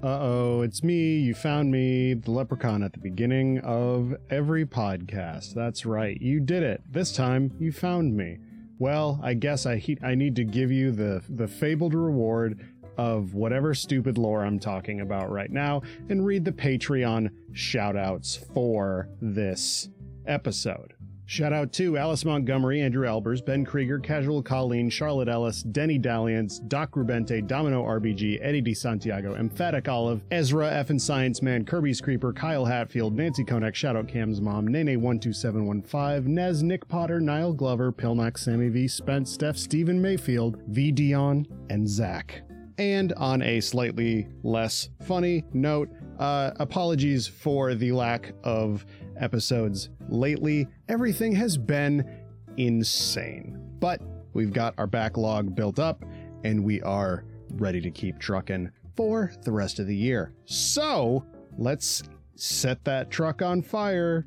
Uh oh, it's me. You found me, the leprechaun, at the beginning of every podcast. That's right, you did it. This time, you found me. Well, I guess I he- I need to give you the the fabled reward of whatever stupid lore I'm talking about right now and read the Patreon shoutouts for this episode. Shout out to Alice Montgomery, Andrew Albers, Ben Krieger, Casual Colleen, Charlotte Ellis, Denny Dalliance, Doc Rubente, Domino RBG, Eddie De Santiago, Emphatic Olive, Ezra, F and Science Man, Kirby's Creeper, Kyle Hatfield, Nancy Konek, Shoutout Cam's Mom, Nene12715, Nez, Nick Potter, Niall Glover, Pilnack, Sammy V, Spence, Steph, Stephen Mayfield, V Dion, and Zach. And on a slightly less funny note, uh, apologies for the lack of episodes lately. Everything has been insane. But we've got our backlog built up and we are ready to keep trucking for the rest of the year. So let's set that truck on fire.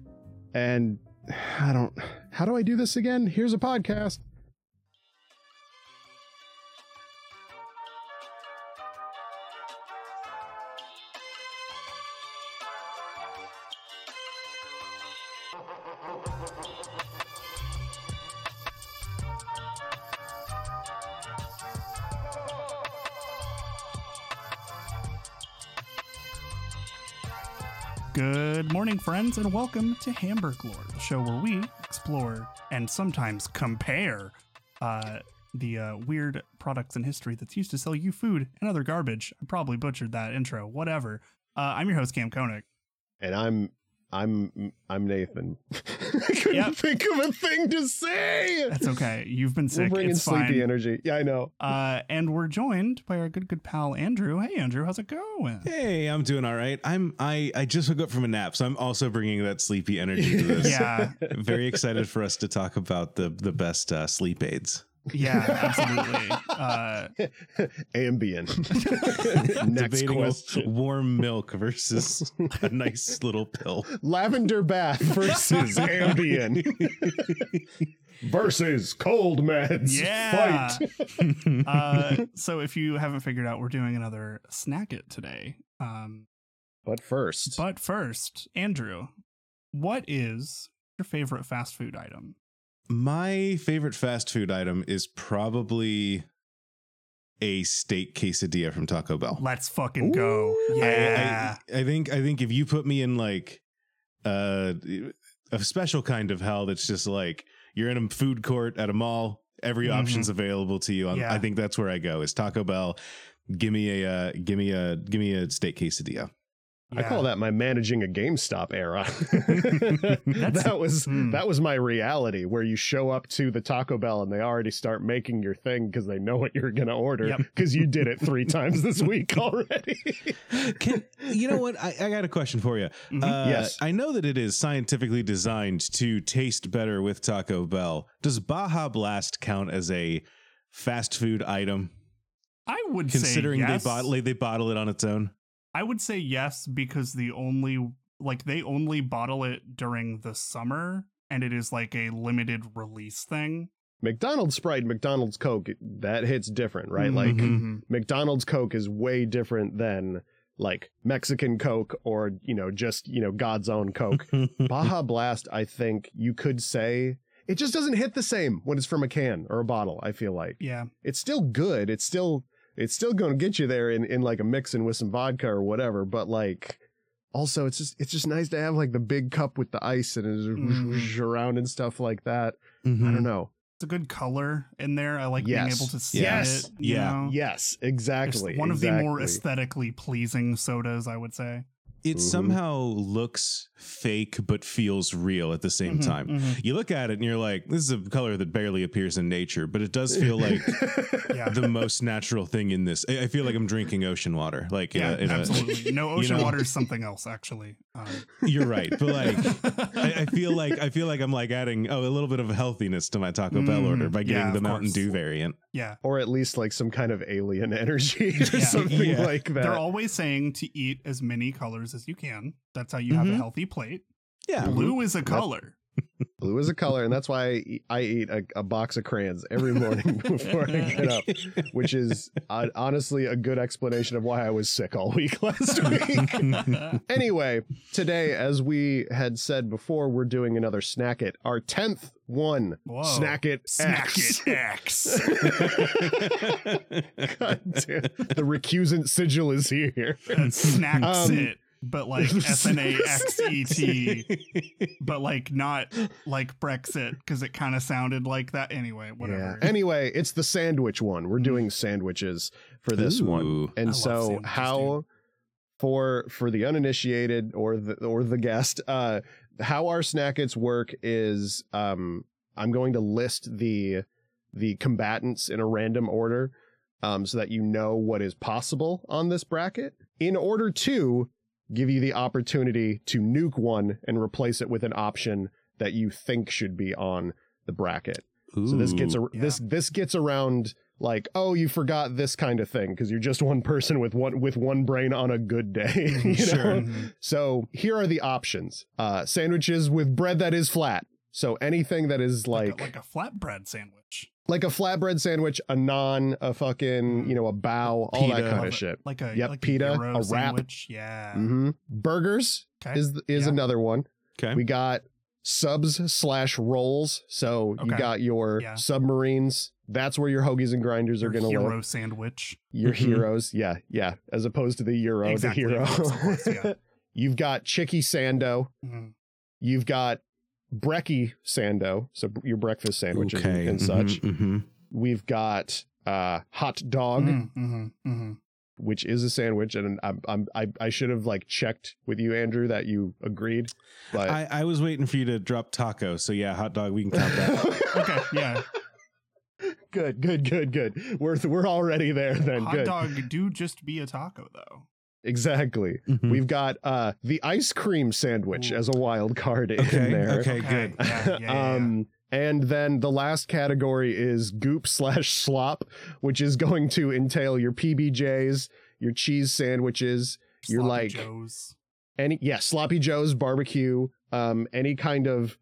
And I don't, how do I do this again? Here's a podcast. Morning, friends, and welcome to Hamburglore, the show where we explore and sometimes compare uh, the uh, weird products in history that's used to sell you food and other garbage. I probably butchered that intro. Whatever. Uh, I'm your host, Kam Koenig. And I'm, I'm, I'm Nathan. I couldn't Yep. think of a thing to say. That's okay. You've been We're sick. bringing it's sleepy fine. energy. Yeah, I know. Uh, and we're joined by our good, good pal Andrew. Hey, Andrew, how's it going? Hey, I'm doing all right. I'm I I just woke up from a nap, so I'm also bringing that sleepy energy to this. Yeah, Very excited for us to talk about the the best uh, sleep aids. Yeah, absolutely. Uh, Ambien. Next Debating question. warm milk versus a nice little pill. Lavender bath versus Ambien versus cold meds. Yeah. Fight. uh, so if you haven't figured out, we're doing another snacket today. Um, But first, but first, Andrew, what is your favorite fast food item? My favorite fast food item is probably a steak quesadilla from Taco Bell. Let's fucking go. Ooh. I- Yeah. I, I think I think if you put me in like uh, a special kind of hell that's just like you're in a food court at a mall, every Mhm. option's available to you. Yeah. I think that's where I go. Is Taco Bell. Give me a uh, give me a give me a steak quesadilla. I call that my managing a GameStop era. That's- that was hmm. that was my reality where you show up to the Taco Bell and they already start making your thing because they know what you're gonna order Yep. because you did it three times this week already. Can you know what? I, I got a question for you. Mhm. Uh, Yes. I know that it is scientifically designed to taste better with Taco Bell. Does Baja Blast count as a fast food item? I would Considering say yes. they bottle they bottle it on its own. I would say yes because the only like they only bottle it during the summer and it is like a limited release thing. McDonald's Sprite, McDonald's Coke, that hits different, right? Like Mhm. McDonald's Coke is way different than like Mexican Coke or, you know, just, you know, God's own Coke. Baja Blast, I think you could say it just doesn't hit the same when it's from a can or a bottle, I feel like. yeah. It's still good. It's still it's still going to get you there in in like a mixin with some vodka or whatever, but like also it's just it's just nice to have like the big cup with the ice and it's whoosh, Mhm. around and stuff like that. Mhm. I don't know. It's a good color in there. I like being able to see Yes. it. you Yeah. know? Yes, It's exactly. one of the more aesthetically pleasing sodas, I would say. It Mhm. somehow looks fake but feels real at the same Mhm, time. mhm. You look at it and you're like, this is a color that barely appears in nature, but it does feel like Yeah. the most natural thing in this. I I feel like I'm drinking ocean water. Like, in Yeah, a, in a- absolutely. No ocean know- water is something else, actually. Um, you're right, but like, I, I feel like I feel like I'm like adding oh a little bit of healthiness to my Taco Bell Mm, order by getting yeah, the of Mountain course. Dew variant. yeah, or at least like some kind of alien energy or Yeah. something Yeah. like that. they're always saying to eat as many colors as you can. That's how you have a Mhm. healthy plate. Yeah, Blue is a That's- color. Blue is a color, and that's why I eat, a, a box of crayons every morning before I get up, which is uh, honestly a good explanation of why I was sick all week last week. anyway, today, as we had said before, we're doing another snacket, our 10th one. Whoa. Snack it Snack X. it X. God damn. The recusant sigil is here. And snacks Um, it, but like S N A X E T, but like not like Brexit because it kind of sounded like that. Anyway, whatever. Yeah. Anyway, it's the sandwich one. We're doing sandwiches for this one. And I so how for for the uninitiated or the or the guest, uh how our snackets work is um I'm going to list the the combatants in a random order um so that you know what is possible on this bracket in order to give you the opportunity to nuke one and replace it with an option that you think should be on the bracket. So this gets Ooh. a, this this gets around like oh you forgot this kind of thing because you're just one person with one with one brain on a good day. you Sure. know? Mhm. So here are the options: uh, sandwiches with bread that is flat. So anything that is like, like a, like a flatbread sandwich, like a flatbread sandwich, a naan, a fucking you know a bao, all that kind of shit. like a Yep, like pita, gyro a wrap. sandwich. Yeah. hmm Burgers Okay. is is Yeah. another one. Okay. We got subs slash rolls. So you got your Yeah. submarines. That's where your hoagies and grinders Your are going to hero sandwich. Your Mhm. heroes. Yeah. Yeah. As opposed to the Euro, Exactly, the hero. course, yeah. You've got Chicky Sando. Mhm. You've got Brecky Sando. So your breakfast sandwiches and- okay. and mhm, such. mhm. We've got uh, hot dog, Mhm, mhm, mhm. which is a sandwich. And I'm, I'm, I, I should have like checked with you, Andrew, that you agreed. But I, I was waiting for you to drop taco. So yeah, hot dog. We can count that. Okay, yeah. good, good, good, good. We're we're already there then. Hot good. dog do just be a taco though. Exactly. Mhm. We've got uh the ice cream sandwich Ooh. as a wild card in there. okay. good. Yeah, yeah, yeah, yeah. um and then the last category is goop slash slop, which is going to entail your PBJs, your cheese sandwiches, you're Sloppy like- Joes. any yeah, sloppy joe's barbecue, um, any kind of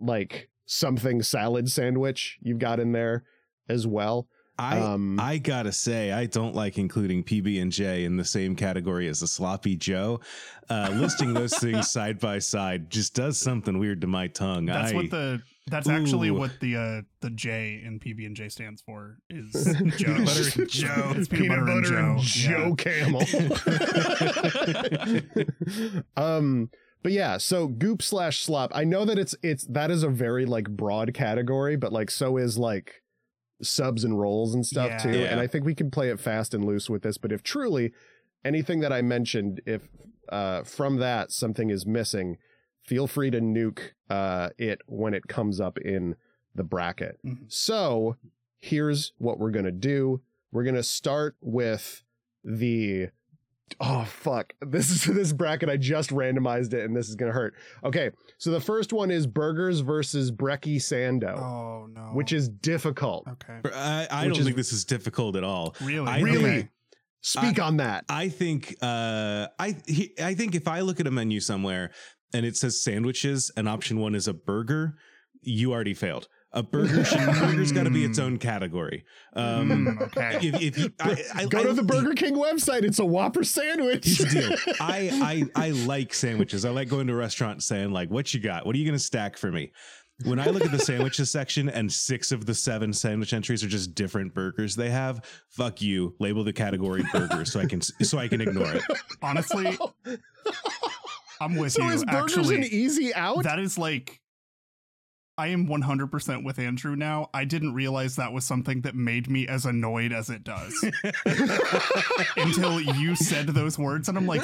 like something salad sandwich you've got in there as well. I um I gotta say, I don't like including PB and J in the same category as a sloppy Joe. Uh, listing those things side by side just does something weird to my tongue. That's I, what the that's actually what the uh the J in PB and J stands for is Joe. Peanut butter and Joe. It's peanut, butter, and Joe. Joe Camel. um, but yeah, so goop slash slop. I know that it's it's that is a very like broad category, but like so is like subs and rolls and stuff Yeah. too. Yeah. And I think we can play it fast and loose with this. But if truly anything that I mentioned, if uh from that something is missing, feel free to nuke uh it when it comes up in the bracket. Mhm. So here's what we're gonna do. We're gonna start with the oh fuck. This is this bracket. I just randomized it and this is gonna hurt. Okay, so the first one is burgers versus Brecky Sando, Oh no. which is difficult. okay. I, I don't is- think this is difficult at all. Really? I Really? Okay. Speak on that. I think uh, I he, I think if I look at a menu somewhere and it says sandwiches and option one is a burger, you already failed. A burger should burger's got to be its own category. Um, Mm, okay. if, if you, I, I, Go I- to the Burger King website. It's a Whopper sandwich. Here's the deal. I, I I like sandwiches. I like going to a restaurant and saying like, "What you got? What are you going to stack for me?" When I look at the sandwiches section and six of the seven sandwich entries are just different burgers they have, fuck you. Label the category burger so I can so I can ignore it. Honestly, I'm with so you. is burgers Actually, an easy out? that is like I am 100% with Andrew now. I didn't realize that was something that made me as annoyed as it does until you said those words and I'm like,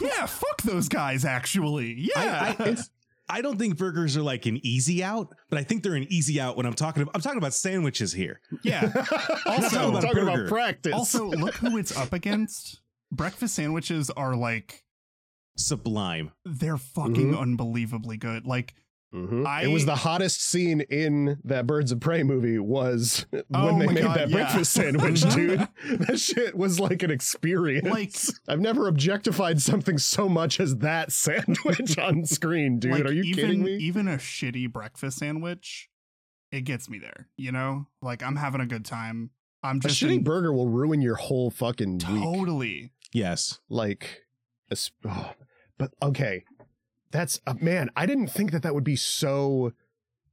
yeah, fuck those guys actually. Yeah. I, I, I don't think burgers are like an easy out, but I think they're an easy out when I'm talking. About, I'm talking about sandwiches here. yeah. Also- I'm talking about burger. practice. Also, look who it's up against. Breakfast sandwiches are like Sublime. they're fucking Mhm. unbelievably good. Like Mhm. I- it was the hottest scene in that Birds of Prey movie was Oh when they made God, that yeah. breakfast sandwich, dude. that shit was like an experience. Like- I've never objectified something so much as that sandwich on screen, dude. like Are you even, kidding me? Even a shitty breakfast sandwich, it gets me there. You know, like I'm having a good time. I'm just a shitty in- burger will ruin your whole fucking week. totally. Yes. Like, oh, but okay, that's uh, man. I didn't think that that would be so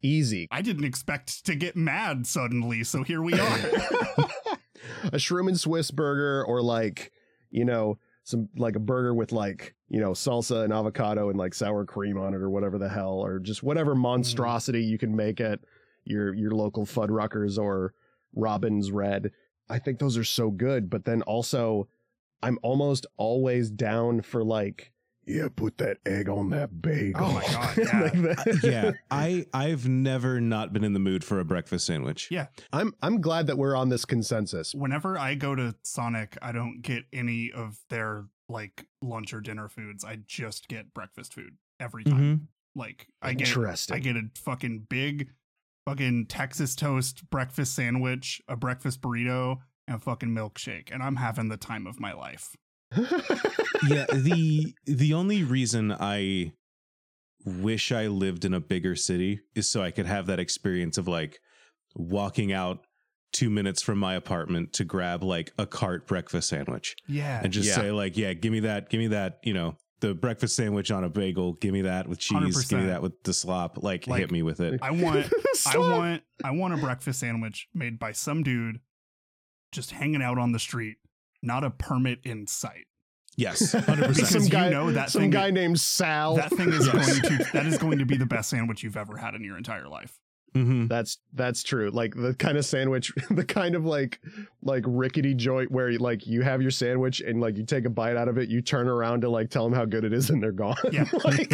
easy. I didn't expect to get mad suddenly, so here we are. a shroom and Swiss burger, or like you know some like a burger with like you know salsa and avocado and like sour cream on it, or whatever the hell, or just whatever monstrosity you can make at your your local Fuddruckers or Robin's Red. I think those are so good, but then also I'm almost always down for like yeah, put that egg on that bagel. Oh my God, yeah. Like that. Yeah. I I've never not been in the mood for a breakfast sandwich. Yeah. I'm I'm glad that we're on this consensus. Whenever I go to Sonic, I don't get any of their like lunch or dinner foods. I just get breakfast food every time. Mhm. Like I get I get a fucking big fucking Texas toast breakfast sandwich, a breakfast burrito, and a fucking milkshake, and I'm having the time of my life. Yeah the the only reason i wish i lived in a bigger city is so i could have that experience of like walking out two minutes from my apartment to grab like a cart breakfast sandwich Yeah. and just Yeah. say like yeah give me that give me that you know the breakfast sandwich on a bagel give me that with cheese give me that with the slop like, Like, hit me with it I want I want I want a breakfast sandwich made by some dude just hanging out on the street, not a permit in sight. yes 100% some you guy, know that some thing- guy named Sal. That thing is Yes. going to that is going to be the best sandwich you've ever had in your entire life. Mhm. That's that's true. Like the kind of sandwich, the kind of like like rickety joint where you, like you have your sandwich and like you take a bite out of it, you turn around to like tell them how good it is, and they're gone. Yeah. like,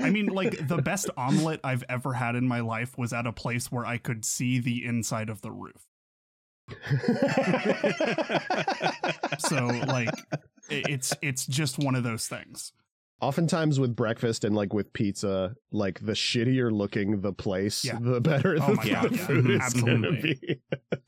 I mean, like the best omelet I've ever had in my life was at a place where I could see the inside of the roof. So like it- it's it's just one of those things. Oftentimes with breakfast and like with pizza, like the shittier looking the place, Yeah. the better Oh the, my God, the yeah. food is Absolutely.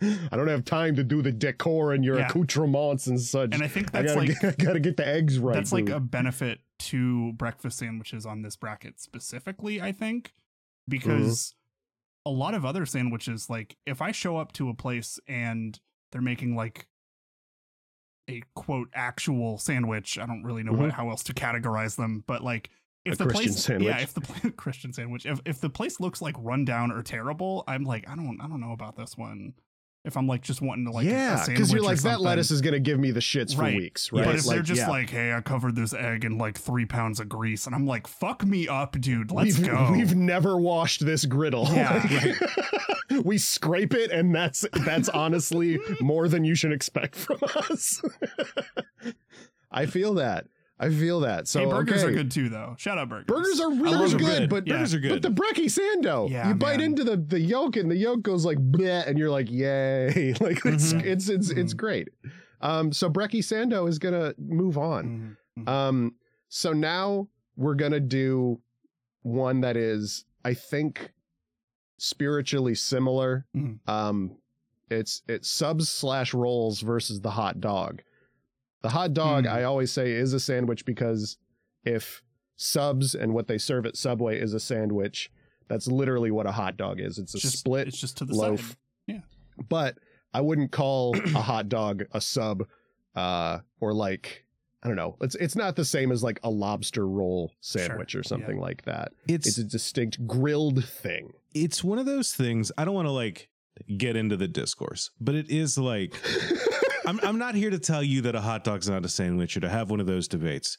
gonna be. I don't have time to do the decor and your Yeah. accoutrements and such. And I think I gotta like get, I gotta get the eggs right. that's like a benefit to breakfast sandwiches on this bracket specifically i think because mm-hmm. A lot of other sandwiches like if i show up to a place and they're making like a quote actual sandwich i don't really know what, mm-hmm. how else to categorize them but like if A the Christian place sandwich. yeah if the christian sandwich if, if the place looks like run down or terrible i'm like i don't i don't know about this one if i'm like just wanting to like a- a yeah, because you're like that lettuce is gonna give me the shits Right. for weeks, right? but if they're just yeah. like, "Hey, I covered this egg in like three pounds of grease," and I'm like, "Fuck me up, dude. Let's we've, go." We've never washed this griddle. Yeah, Like, we scrape it, and that's that's honestly more than you should expect from us. I feel that. I feel that. So hey, burgers okay. are good too, though. Shout out burgers. Burgers are really good, good. but Yeah. Burgers are good. But the brekkie sando, Yeah, you bite into the the yolk, and the yolk goes like bleh, and you're like, yay! Like it's Mhm. it's it's it's Mhm. great. Um, so brekkie sando is gonna move on. Mhm, mhm. Um, so now we're gonna do one that is, I think, spiritually similar. Mhm. Um, it's it's subs slash rolls versus the hot dog. The hot dog, Mm. I always say, is a sandwich because if subs and what they serve at Subway is a sandwich, that's literally what a hot dog is. It's a just, split It's just to the loaf. side. Yeah. But I wouldn't call a hot dog a sub, uh, or like I don't know. It's it's not the same as like a lobster roll sandwich or something like that. it's It's a distinct grilled thing. it's one of those things i don't want to like get into the discourse but it is like I'm, I'm not here to tell you that a hot dog's not a sandwich or to have one of those debates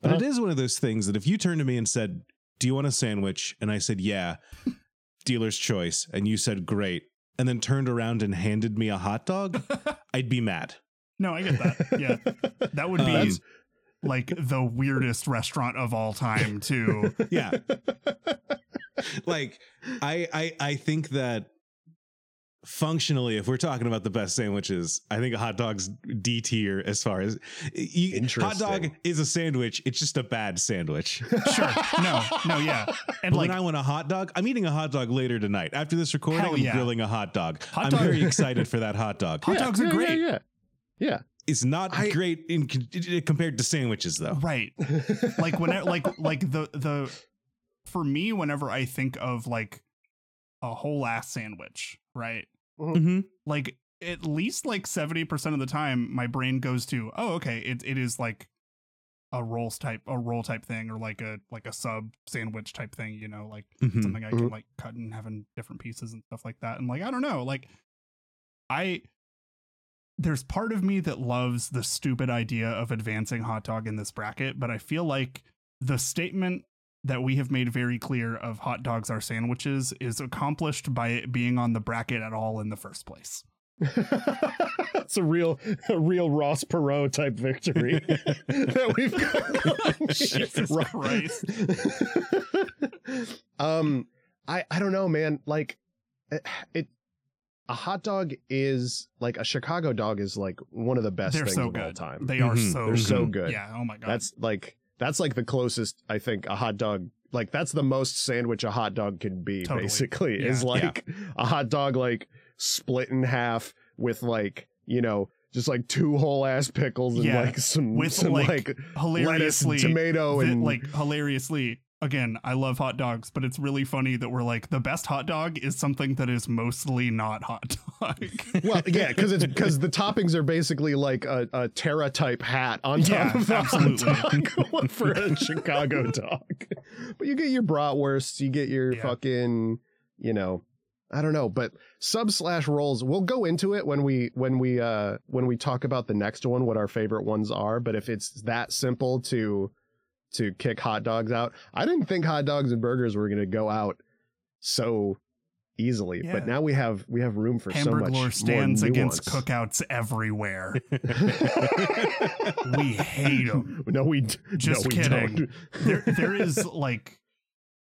but it Uh-huh. is one of those things that if you turned to me and said do you want a sandwich and i said yeah dealer's choice and you said great and then turned around and handed me a hot dog i'd be mad No, I get that. Yeah, that would be Um, like the weirdest restaurant of all time, too. yeah like I, I i think that functionally, if we're talking about the best sandwiches, I think a hot dog's D tier as far as you, hot dog is a sandwich. It's just a bad sandwich. Sure. No, no, yeah. And But like when I want a hot dog, I'm eating a hot dog later tonight. After this recording, I'm yeah. grilling a hot dog. Hot I'm dog- very excited for that hot dog. hot Yeah, dogs are yeah, great. Yeah, yeah. It's not I- great in compared to sandwiches though. Right. like whenever like like the the for me whenever i think of like a whole ass sandwich right Mm-hmm. like at least like 70% of the time my brain goes to oh okay it, it is like a rolls type a roll type thing or like a like a sub sandwich type thing you know like Mhm. something i can Mhm. like cut and have in different pieces and stuff like that and like i don't know like i there's part of me that loves the stupid idea of advancing hot dog in this bracket but i feel like the statement that we have made very clear of hot dogs are sandwiches is accomplished by it being on the bracket at all in the first place It's a real, a real Ross Perot type victory that we've got. going Jesus here. Christ. um, I I don't know, man. Like, it, it a hot dog is like a Chicago dog is like one of the best they're things so of all good time. they are Mhm. so They're so good. good. yeah oh my god That's like that's like the closest I think a hot dog like that's the most sandwich a hot dog can be Totally. basically is Yeah. like a hot dog like split in half with like you know just like two whole ass pickles and Yeah. like some With, some like, like, lettuce hilariously and tomato vi- and like hilariously again i love hot dogs but it's really funny that we're like the best hot dog is something that is mostly not hot dog well yeah because it's because the toppings are basically like a, a Terra type hat on top Yeah, of the absolutely. hot dog for a Chicago dog. But you get your bratwursts, you get your Yeah. fucking, you know, I don't know, but sub slash rolls. We'll go into it when we when we uh when we talk about the next one, what our favorite ones are. But if it's that simple to to kick hot dogs out, I didn't think hot dogs and burgers were gonna go out so easily. Yeah. But now we have we have room for so much lore stands against cookouts everywhere we hate them no, we d- Just no, we kidding. don't. there there is like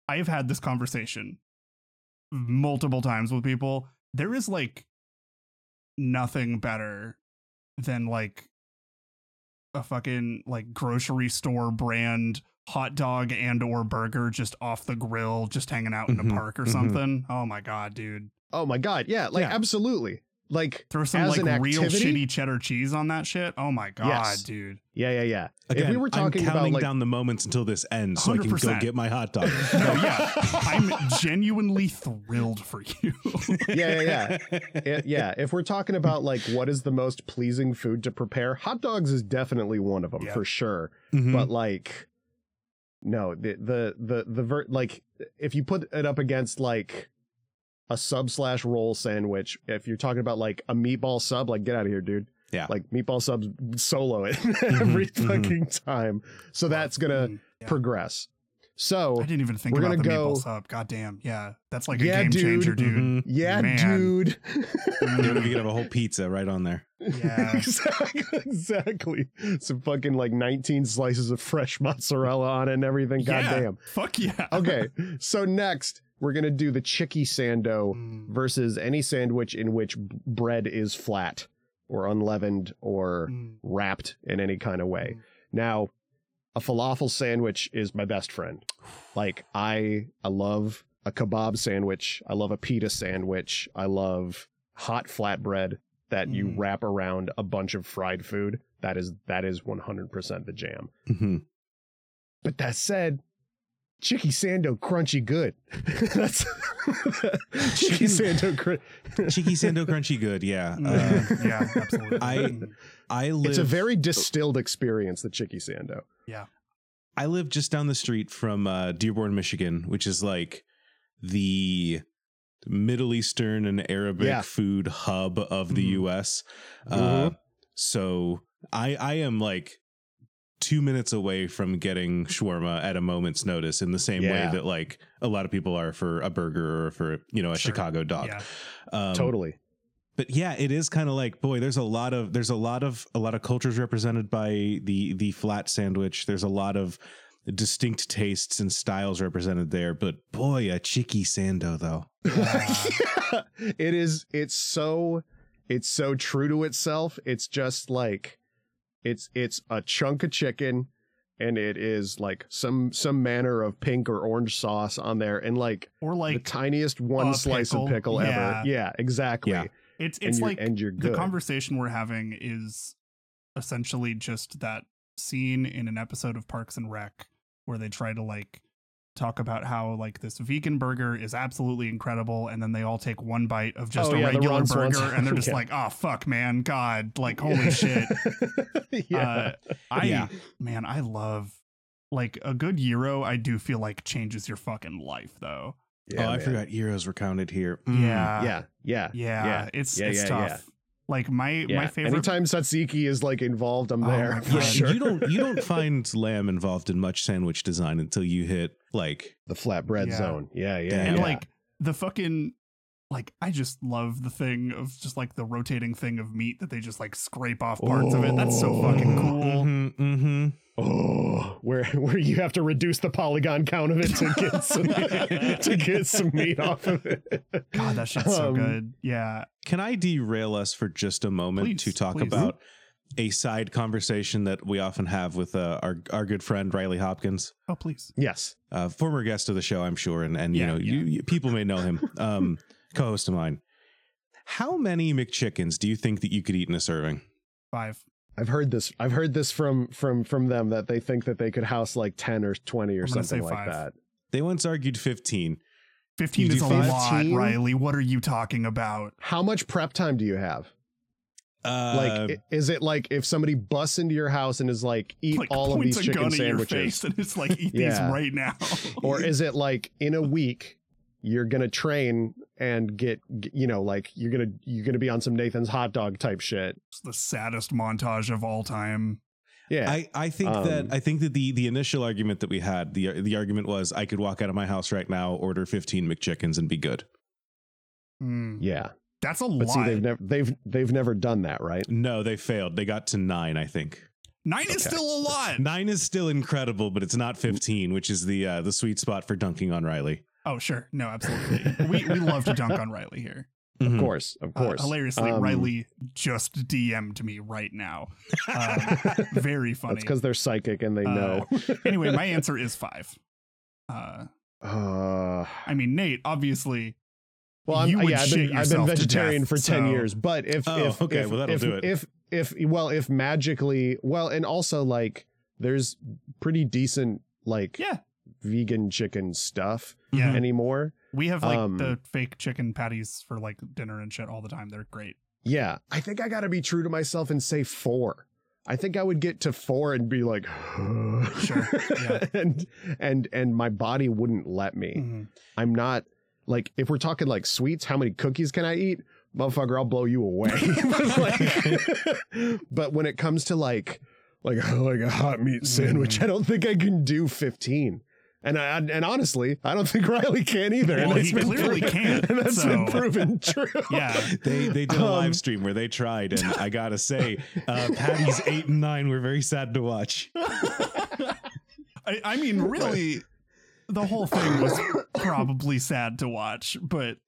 I've had this conversation multiple times with people. There is like nothing better than like a fucking like grocery store brand hot dog and or burger just off the grill just hanging out in a park or mhm. something. Oh my god, dude. oh my god, yeah, like Yeah. absolutely, like Throw some like an real shitty cheddar cheese on that shit. Oh my god, Yes. dude. yeah, yeah, yeah. Again, if we were talking I'm about counting like down the moments until this ends so I can go get my hot dog. No, yeah. I'm genuinely thrilled for you. yeah, yeah, yeah. Eh, yeah, if we're talking about like what is the most pleasing food to prepare, hot dogs is definitely one of them Yeah. for sure. Mhm. But like, no, the the the the ver- like if you put it up against like a sub slash roll sandwich, if you're talking about like a meatball sub, like get out of here, dude. Yeah. like meatball subs solo it every mhm. fucking time. So that's gonna Mm, yeah. progress. So I didn't even think We're about gonna the go- meatball sub. God damn. Yeah. That's like a Yeah, game changer, dude. dude. Mhm. yeah, Man. dude. Yeah, we could have a whole pizza right on there. Yeah. exactly, exactly. Some fucking like 19 slices of fresh mozzarella on it and everything. Yeah. Goddamn. Fuck yeah. Okay, so next we're gonna do the chicky sando Mm, versus any sandwich in which b- bread is flat or unleavened or mm, wrapped in any kind of way. Mm. Now, a falafel sandwich is my best friend. Like I I love a kebab sandwich. I love a pita sandwich. I love hot flatbread that you Mm. wrap around a bunch of fried food. That is that is 100% the jam. Mhm. But that said, Chicky Sando crunchy good. That's Chicky Sando cr- Cheeky Sando Crunchy Good. Yeah. Uh, mm, yeah, absolutely. I- Mm, I live. It's a very distilled experience, the Chicky Sando. Yeah, I live just down the street from uh, Dearborn, Michigan, which is like the Middle Eastern and Arabic Yeah. food hub of the Mhm. U.S. Uh, Mhm. so I I am like two minutes away from getting shawarma at a moment's notice in the same Yeah. way that like a lot of people are for a burger or for you know a Sure. Chicago dog. Yeah. Um, totally. but yeah it is kind of like boy there's a lot of there's a lot of a lot of cultures represented by the the flat sandwich there's a lot of distinct tastes and styles represented there. But boy, a cheeky sando though. Yeah. it is it's so it's so true to itself it's just like it's it's a chunk of chicken and it is like some some manner of pink or orange sauce on there and like, or like the like tiniest one a slice pickle. of pickle Yeah. ever yeah exactly Yeah. it's and it's you're, like and you're good. the conversation we're having is essentially just that scene in an episode of Parks and Rec where they try to like talk about how like this vegan burger is absolutely incredible and then they all take one bite of just Oh, a yeah, regular Ron burger Swanson- and they're just yeah. like oh fuck man god like holy shit yeah uh, I Yeah. man I love like a good euro I do feel like changes your fucking life though yeah oh, I man. forgot euros were counted here. Mm. yeah yeah yeah yeah, yeah it's Yeah, it's yeah, tough yeah. like my yeah my favorite anytime tzatziki is like involved i'm Oh there Yeah, sure you don't you don't find lamb involved in much sandwich design until you hit like the flatbread Yeah. zone yeah yeah and yeah. like the fucking like I just love the thing of just like the rotating thing of meat that they just like scrape off parts of it. That's so fucking Oh. cool. Mhm, mm-hmm. Oh, where where you have to reduce the polygon count of it to get some to get some meat off of it. God, that shit's so Um, good. Yeah. Can I derail us for just a moment Please, to talk please. about a side conversation that we often have with uh, our our good friend Riley Hopkins, Oh please. Yes. uh, former guest of the show, I'm sure, and and you Yeah, know You, you people may know him, um, co-host of mine. How many McChickens do you think that you could eat in a serving? Five. I've heard this. I've heard this from from from them that they think that they could house like ten or twenty or I'm something say like five. that. They once argued 15. Fifteen You is a five? lot, 15? Riley. What are you talking about? How much prep time do you have? Uh, Like, is it like if somebody busts into your house and is like, eat like all of points these a chicken gun at your sandwiches, face and it's like eat Yeah. these right now. or is it like in a week you're gonna train and get, you know, like you're gonna you're gonna be on some Nathan's hot dog type shit? It's the saddest montage of all time. Yeah. I, I think Um, that I think that the the initial argument that we had the the argument was I could walk out of my house right now, order 15 McChickens, and be good. Mm. yeah. That's a But lot. see, they've never they've they've never done that, right? No, they failed. They got to nine, I think. Nine is still a lot. Nine is still incredible, but it's not 15, which is the uh, the sweet spot for dunking on Riley. Oh, sure. No, absolutely. we we love to dunk on Riley here. Of Mhm. course, of Uh, course. hilariously, Um, Riley just DM'd me right now. Um, very funny. That's because they're psychic and they Uh, know. anyway, my answer is five. Uh, Uh, I mean, Nate, obviously, well, I'm, You would yeah, I've shit been, I've been vegetarian death, for ten so- years, but if Oh, if okay, if, well, that'll if, do it. if if well if magically well and also like there's pretty decent like yeah, vegan chicken stuff yeah. Mhm. anymore. We have like Um, the fake chicken patties for like dinner and shit all the time. They're great. Yeah, I think I got to be true to myself and say four. I think I would get to four and be like, Sure, yeah. and and and my body wouldn't let me. Mhm. I'm not like if we're talking like sweets, how many cookies can I eat? Motherfucker, I'll blow you away. but, like, but when it comes to like like like a hot meat sandwich, Mm. I don't think I can do 15. And I, and honestly, I don't think Riley can either. Well, and that's he clearly proven- can't, And that's been proven true. Yeah. They they did a Um, live stream where they tried, and I gotta say, uh, Patty's eight and nine were very sad to watch. I, I mean, really, the whole thing was probably sad to watch, but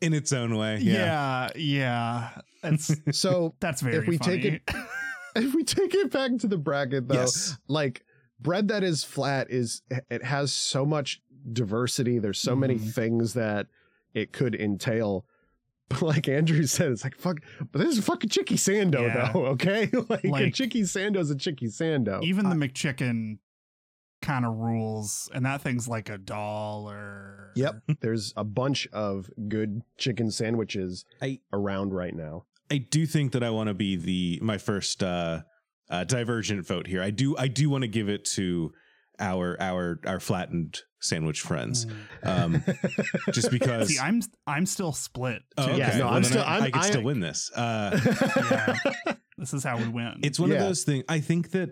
In its own way, yeah. yeah, yeah, So that's very. if we take it, if we take it back to the bracket though, Yes. like bread that is flat is it has so much diversity. There's so many Mhm. things that it could entail. But like Andrew said, it's like fuck. But this is fucking chicky sando Yeah. though. Okay, like, a Like- chicky sando's a chicky sando. even the McChicken kind of rules, and that thing's like a dollar. Yep, there's a bunch of good chicken sandwiches I- around right now. I do think that I want to be the my first uh, uh, divergent vote here. I do I do want to give it to our our our flattened sandwich friends, um, just because. See, I'm I'm still split. Oh, okay. Yeah, no, Well, I'm still- I, I'm- I can I- still win this. Uh, Yeah. This is how we win. it's one of those things. I think that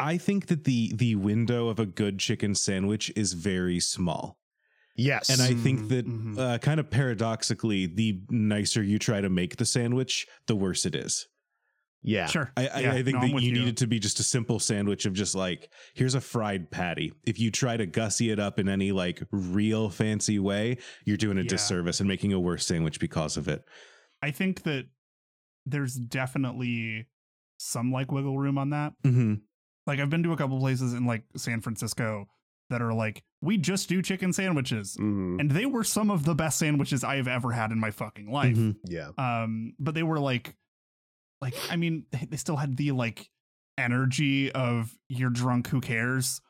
I think that the the window of a good chicken sandwich is very small. yes, And I think that, mhm. uh, kind of paradoxically, the nicer you try to make the sandwich, the worse it is. Yeah. Sure. I, I, Yeah, I think no, that you, you. need it to be just a simple sandwich of just like here's a fried patty. If you try to gussy it up in any like real fancy way, you're doing a Yeah. disservice and making a worse sandwich because of it. I think that there's definitely some like wiggle room on that. Mm-hmm. Like I've been to a couple places in like San Francisco that are like, we just do chicken sandwiches. Mhm. And they were some of the best sandwiches I have ever had in my fucking life. Yeah. Um, but they were like, like I mean, they, they still had the like energy of you're drunk, who cares?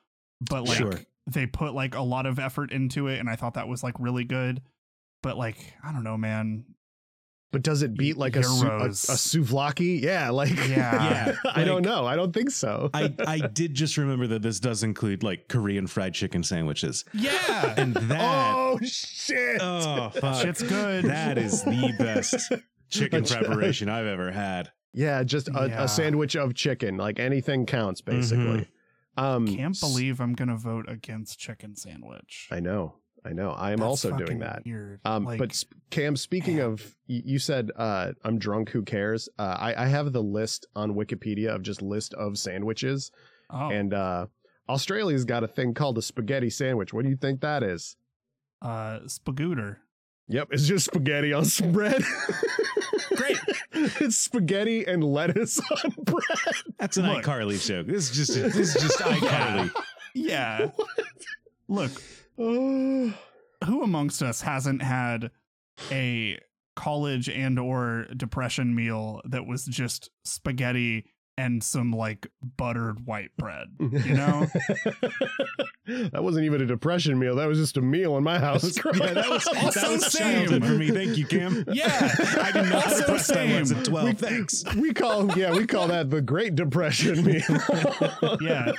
But like Sure. they put like a lot of effort into it, and I thought that was like really good. But like I don't know, man. But does it beat like a, su- a, a souvlaki? Yeah, like Yeah. Yeah, I don't know. I don't think so. I, I did just remember that this does include like Korean fried chicken sandwiches. Yeah, And that oh shit! oh fuck. shit's good. That is the best chicken preparation I've ever had. yeah, just a, Yeah. a sandwich of chicken. Like anything counts, basically. Um, I Can't believe I'm gonna vote against chicken sandwich. I know. I know. I am That's also doing that. Weird. Um, Like, but Kam, speaking man. of, you said uh, I'm drunk. Who cares? Uh, I, I have the list on Wikipedia of just list of sandwiches, oh, and uh, Australia's got a thing called a spaghetti sandwich. What do you think that is? uh, spagooter. Yep, it's just spaghetti on some bread. Great. it's spaghetti and lettuce on bread. That's an Look. iCarly joke. This is just this is just iCarly. Yeah. Look, Oh, who amongst us hasn't had a college and or depression meal that was just spaghetti and some like buttered white bread? You know? that wasn't even a depression meal. That was just a meal in my house. yeah, that was Also that was same. for me. Thank you, Kam. Yeah. I did not Also depressed I was same. at twelve. We- Thanks. we call yeah we call that the Great Depression meal. Yeah.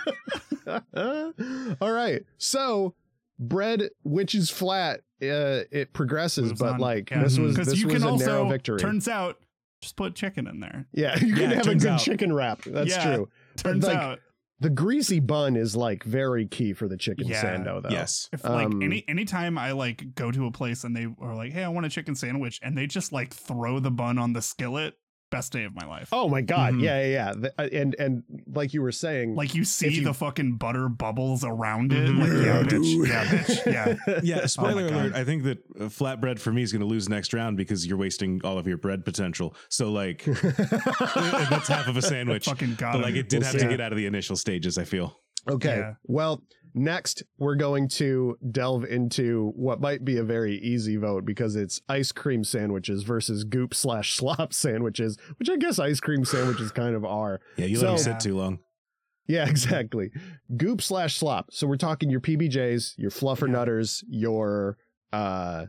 All right. So bread, which is flat, uh, it progresses, Moves but on. like Yeah. this was Because this you was can a narrow also victory. turns out just put chicken in there. yeah, you Yeah, can it have a turns good out. chicken wrap. That's Yeah. true. Turns like, out The greasy bun is like very key for the chicken Yeah. sando, though. Yes. if like Um, any anytime I like go to a place and they are like, "Hey, I want a chicken sandwich," and they just like throw the bun on the skillet, best day of my life. Oh my god! Mhm. Yeah, yeah, yeah. The- uh, and and like you were saying, Like you see you- the fucking butter bubbles around it. Mhm. Like, yeah, Yeah, bitch. Yeah, bitch. Yeah. Yeah, spoiler God. alert. I think that uh, flatbread for me is going to lose next round because you're wasting all of your bread potential. So, like, that's half of a sandwich. Fucking got But, like, it did We'll have to get out of the initial stages, I feel. Okay. Yeah. Well, next we're going to delve into what might be a very easy vote because it's ice cream sandwiches versus goop slash slop sandwiches, which I guess ice cream sandwiches kind of are. Yeah, you let me sit too long. Yeah, exactly. Goop slash slop. So we're talking your PBJs, your fluffernutters, your uh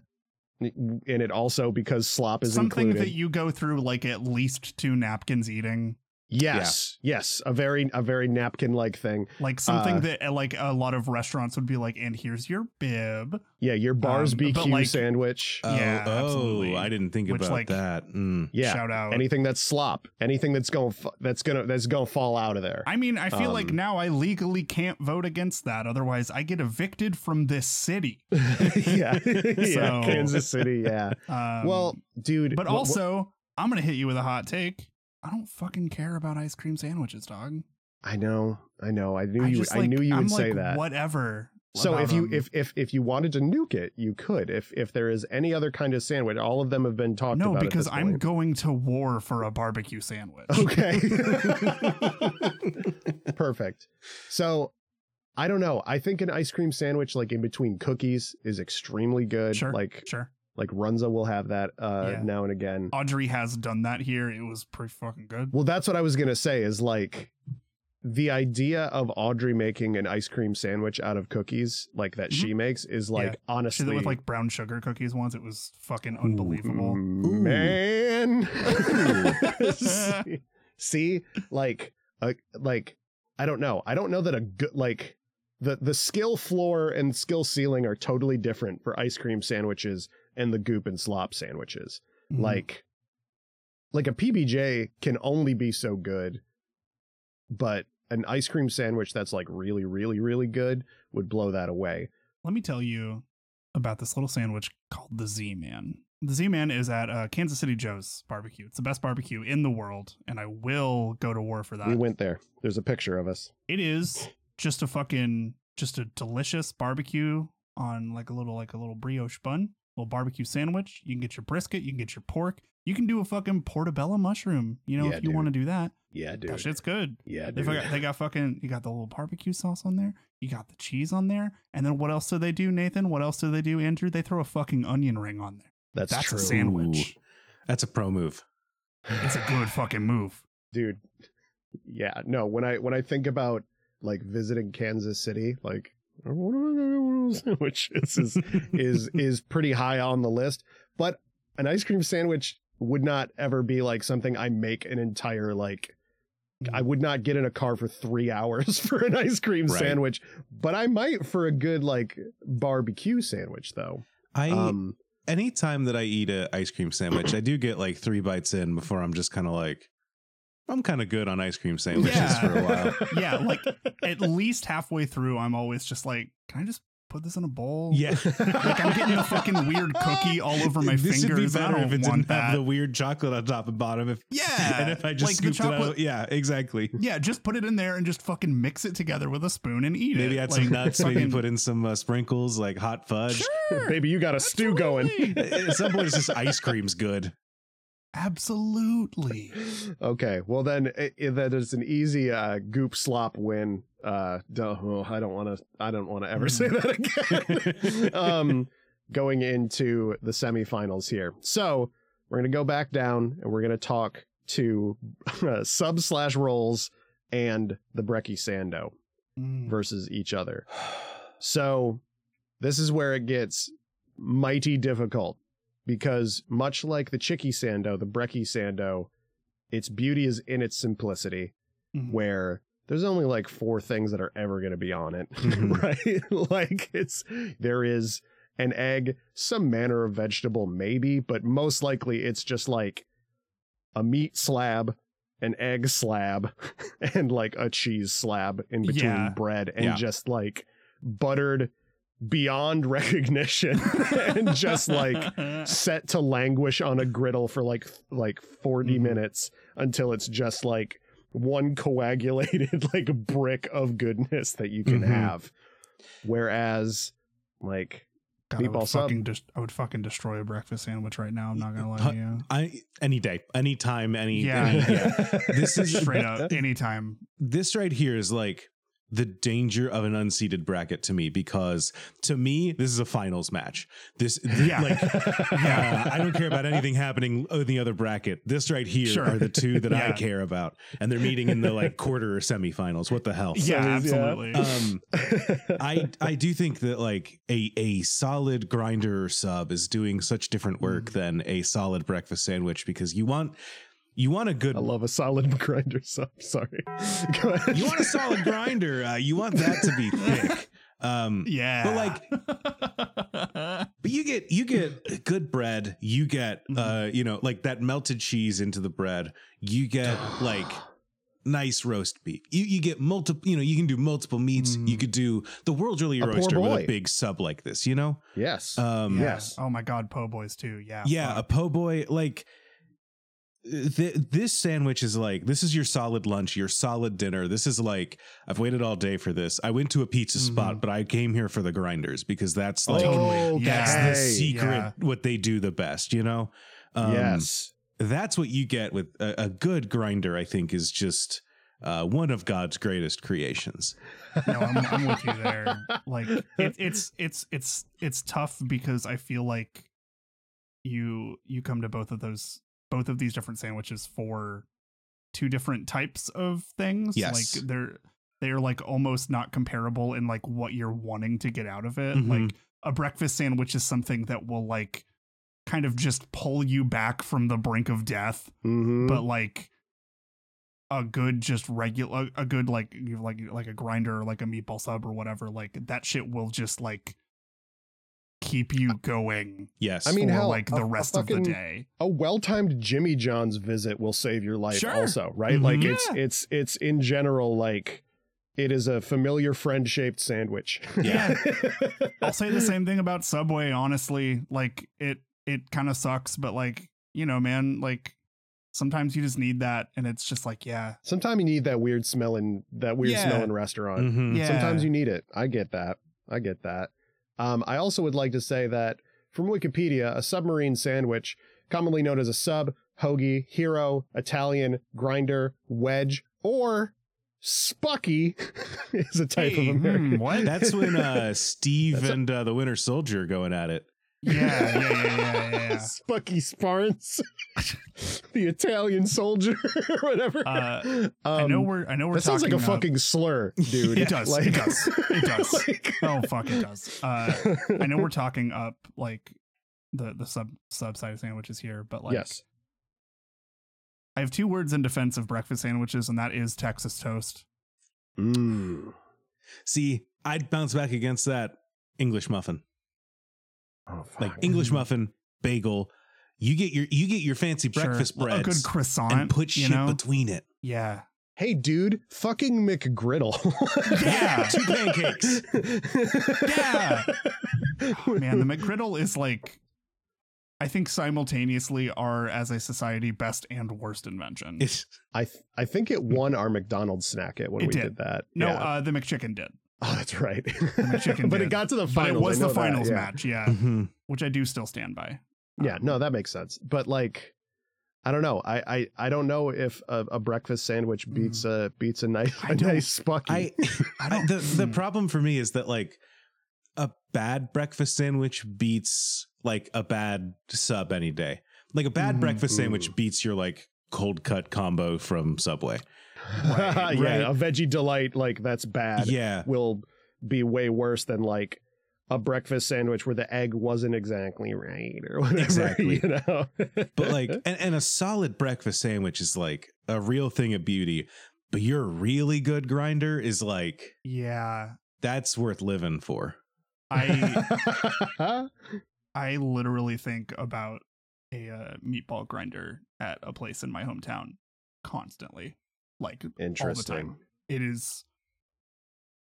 and it also because slop is Something included. that you go through like at least two napkins eating. Yes, yes, a very a very napkin like thing. Like something Uh, that uh, like a lot of restaurants would be like, and here's your bib. Yeah, your bars Um, BQ like- sandwich. Yeah, oh, absolutely. oh, I didn't think Which, about like, that. Mm. yeah, Shout out. anything that's slop, anything that's going that's gonna that's gonna fall out of there. I mean, I feel like Um, now I legally can't vote against that. Otherwise, I get evicted from this city. yeah, yeah, So- Kansas City. Yeah. Um, well, dude, but wh- wh- also, I'm gonna hit you with a hot take. I don't fucking care about ice cream sandwiches, dog. I know, I know, I knew I you. just I like, knew you I'm would say like, that. Whatever. So if you if if if you wanted to nuke it, you could. If if there is any other kind of sandwich, all of them have been talked no, about. at because I'm going to war for a barbecue sandwich. okay. Perfect. So I don't know. I think an ice cream sandwich like in between cookies is extremely good. Sure. Like Sure. Like Runza will have that uh Yeah. now and again. Audrey has done that here. It was pretty fucking good. Well, that's what I was gonna say. Is like the idea of Audrey making an ice cream sandwich out of cookies, like that she makes, is like Mm-hmm. Yeah. She honestly did it with like brown sugar cookies once. It was fucking unbelievable. Ooh, man. see, see, like, uh, like I don't know. I don't know that a good like the the skill floor and skill ceiling are totally different for ice cream sandwiches and the goop and slop sandwiches. Mhm. Like, like a PBJ can only be so good, but an ice cream sandwich that's like really, really, really good would blow that away. let me tell you about this little sandwich called the Z Man. the Z-Man is at uh, Kansas City Joe's barbecue. It's the best barbecue in the world, and I will go to war for that. We went there. There's a picture of us. It is just a fucking just a delicious barbecue on like a little like a little brioche bun, little barbecue sandwich. You can get your brisket, you can get your pork. You can do a fucking portobello mushroom, you know, Yeah, if you want to do that. Yeah, dude. That shit's good. yeah, They dude. got, they got fucking you got the little barbecue sauce on there. You got the cheese on there. And then what else do they do, Nathan? What else do they do, Andrew? They throw a fucking onion ring on there. That's, That's true, a sandwich. That's a pro move. It's a good fucking move. dude. Yeah, no. When I when I think about like visiting Kansas City, like what am I gonna get is is is is pretty high on the list. But an ice cream sandwich would not ever be like something I make an entire like. I would not get in a car for three hours for an ice cream Right. sandwich, but I might for a good like barbecue sandwich though. I Um, anytime that I eat an ice cream sandwich, I do get like three bites in before I'm just kind of like, I'm kind of good on ice cream sandwiches Yeah. for a while. Yeah, like at least halfway through, I'm always just like, can I just put this in a bowl? Yeah, Like I'm getting the fucking weird cookie all over my this fingers. would be I better don't if it want didn't have that. the weird chocolate on top and bottom. If yeah, and if I just like the scooped it out, yeah, exactly. Yeah, just put it in there and just fucking mix it together with a spoon and eat Maybe it. Maybe add Like, some nuts. Maybe put in some uh, sprinkles like hot fudge. Sure, baby, you got a stew going. At some point, it's just ice cream's good. Absolutely. Okay, well then i i- that is an easy uh, goop slop win. Uh, duh, oh, I don't want to. I don't want to ever say that again. um, going into the semifinals here, so we're gonna go back down and we're gonna talk to uh, sub slash rolls and the Brekky Sando Mm. versus each other. So this is where it gets mighty difficult because much like the Chicky Sando, the Brekky Sando, its beauty is in its simplicity, Mhm. where there's only like four things that are ever going to be on it, Mhm. right? like it's there is an egg, some manner of vegetable, maybe, but most likely it's just like a meat slab, an egg slab, and like a cheese slab in between Yeah. bread, and Yeah. just like buttered beyond recognition, and just like set to languish on a griddle for like like 40 Mhm. minutes until it's just like one coagulated like brick of goodness that you can Mhm. have whereas like God, I Meatball would sub. fucking just I would fucking destroy a breakfast sandwich right now. I'm not gonna lie to you. I any day, any time, any Yeah. any- yeah. This is Straight up, anytime. this right here is like the danger of an unseated bracket to me because to me this is a finals match. This th- Yeah. like yeah, I don't care about anything happening in the other bracket. This right here Sure. are the two that I care about, and they're meeting in the like quarter or semifinals. What the hell? Yeah, is, yeah. absolutely. Um, I I do think that like a a solid grinder or sub is doing such different work Mm. than a solid breakfast sandwich because you want you want a good i love a solid grinder sub sorry Go ahead. you want a solid grinder. Uh, you want that to be thick. Um, yeah, but like, but you get you get good bread. You get uh, you know, like that melted cheese into the bread. You get like nice roast beef. You you get multiple. You know, you can do multiple meats. Mm. You could do the world's really A poor roaster with a big sub like this. You know, yes um, Yes. Oh my god, po' boys too. Yeah. yeah, a fuck. po' boy like th- this sandwich is like this is your solid lunch, your solid dinner. This is like I've waited all day for this. I went to a pizza spot, Mhm. but I came here for the grinders because that's like oh, that's yeah. the secret Yeah. what they do the best, you know. Um, yes that's what you get with a, a good grinder. I think is just uh, one of God's greatest creations. no, I'm, I'm with you there. Like it, it's it's it's it's tough because I feel like you you come to both of those both of these different sandwiches for two different types of things. Yes. Like they're they're like almost not comparable in like what you're wanting to get out of it. Mhm. Like a breakfast sandwich is something that will like kind of just pull you back from the brink of death Mhm. but like a good just regular a good like you like like a grinder or like a meatball sub or whatever like that shit will just like keep you going Yes, I mean, for hell, like a- the a rest of the day a well-timed Jimmy John's visit will save your life Sure. also, right? Mhm. Like it's Yeah. it's it's in general like it is a familiar friend-shaped sandwich. Yeah. i'll say the same thing about subway honestly like it it kind of sucks, but like, you know, man, like sometimes you just need that and it's just like, yeah. Sometimes you need that weird smelling that weird Yeah. smelling restaurant. Mhm. Yeah. Sometimes you need it. I get that. I get that. Um, I also would like to say that from Wikipedia, a submarine sandwich, commonly known as a sub, hoagie, hero, Italian, grinder, wedge, or spucky, is a type Hey, of hmm, American. what? That's when uh, Steve That's a- and uh, the Winter Soldier are going at it. Yeah, yeah, yeah, yeah, yeah. yeah. Spucky Sparns, the Italian soldier, or whatever. Uh, I know Um, we're I know we're that sounds like a talking, uh, fucking slur, dude. It does, it does, it does. like- oh fuck it does. Uh I know we're talking up like the the sub sub side of sandwiches here, but like yes. I have two words in defense of breakfast sandwiches, and that is Texas toast. Mm. See, I'd bounce back against that English muffin. Oh. Like English muffin, bagel. You get your you get your fancy breakfast bread, a good croissant, and put you shit know? between it. yeah, Hey, dude, fucking McGriddle. Yeah. Two pancakes. Yeah. man, the McGriddle is like, I think simultaneously are as a society best and worst invention. It's I th- I think it won our McDonald's snacket when It we did. did, that. no, Yeah. uh, the McChicken did, oh, that's right. McChicken but did. it got to the but it was the know that, finals yeah. match, yeah, Mhm. which I do still stand by. Yeah, Um, no, that makes sense. But like, I don't know. I I, I don't know if a, a breakfast sandwich beats a beats a nice Mm. I a don't- nice spucky. I, I I don't- the the hmm. problem for me is that like a bad breakfast sandwich beats like a bad sub any day. Like a bad Mhm. breakfast Ooh. sandwich beats your like cold cut combo from Subway. Right, yeah, right. a veggie delight like that's bad. Yeah. will be way worse than like a breakfast sandwich where the egg wasn't exactly right or whatever. Exactly. You know. But like and, and a solid breakfast sandwich is like a real thing of beauty. But your really good grinder is like Yeah, that's worth living for. I I literally think about a uh, meatball grinder at a place in my hometown constantly, like all the Interesting. time. It is.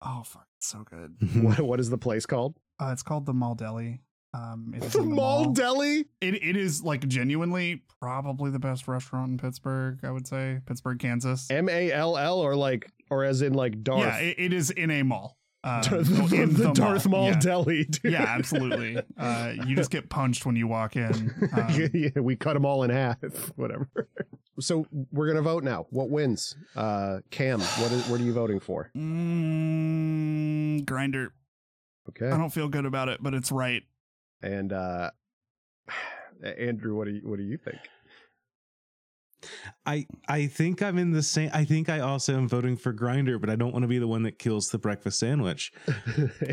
Oh fuck, it's so good. What what is the place called? Uh, it's called the Mall Deli. Um, it is The the Mall mall. Deli. It it is like genuinely probably the best restaurant in Pittsburgh. I would say Pittsburgh, Kansas. M A L L or like or as in like Darth. Yeah, it, it is in a mall. Um, the, in the Darth Maul yeah. Deli. Dude. Yeah, absolutely. Uh, you just get punched when you walk in. Um, yeah, we cut them all in half. Whatever. So we're gonna vote now. What wins? Uh, Kam, what is? What are you voting for? Mm, grinder. Okay. I don't feel good about it, but it's right. And uh, Andrew, what do you what do you think? I I think I'm in the same. I think I also am voting for Grinder, but I don't want to be the one that kills the breakfast sandwich.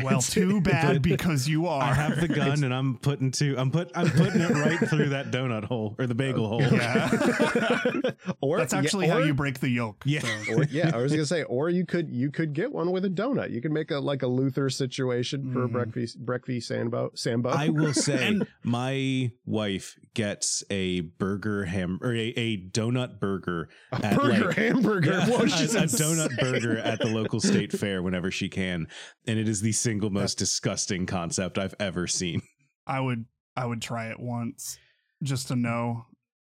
Well, too bad because you are. I have the gun and I'm putting two. I'm put. I'm putting it right through that donut hole or the bagel hole. Yeah. or That's yeah, actually how you break the yolk. Yeah. so. Or, yeah, I was gonna say, or you could you could get one with a donut. You could make a like a Luther situation for a Mhm. breakfast breakfast sambo sambo. I will say And- my wife gets a burger ham or a, a donut burger a at, burger like- hamburger. Yeah, Whoa, a, she's a insane. donut burger at the local state fair whenever she can, and it is the single most disgusting concept I've ever seen. I would I would try it once just to know,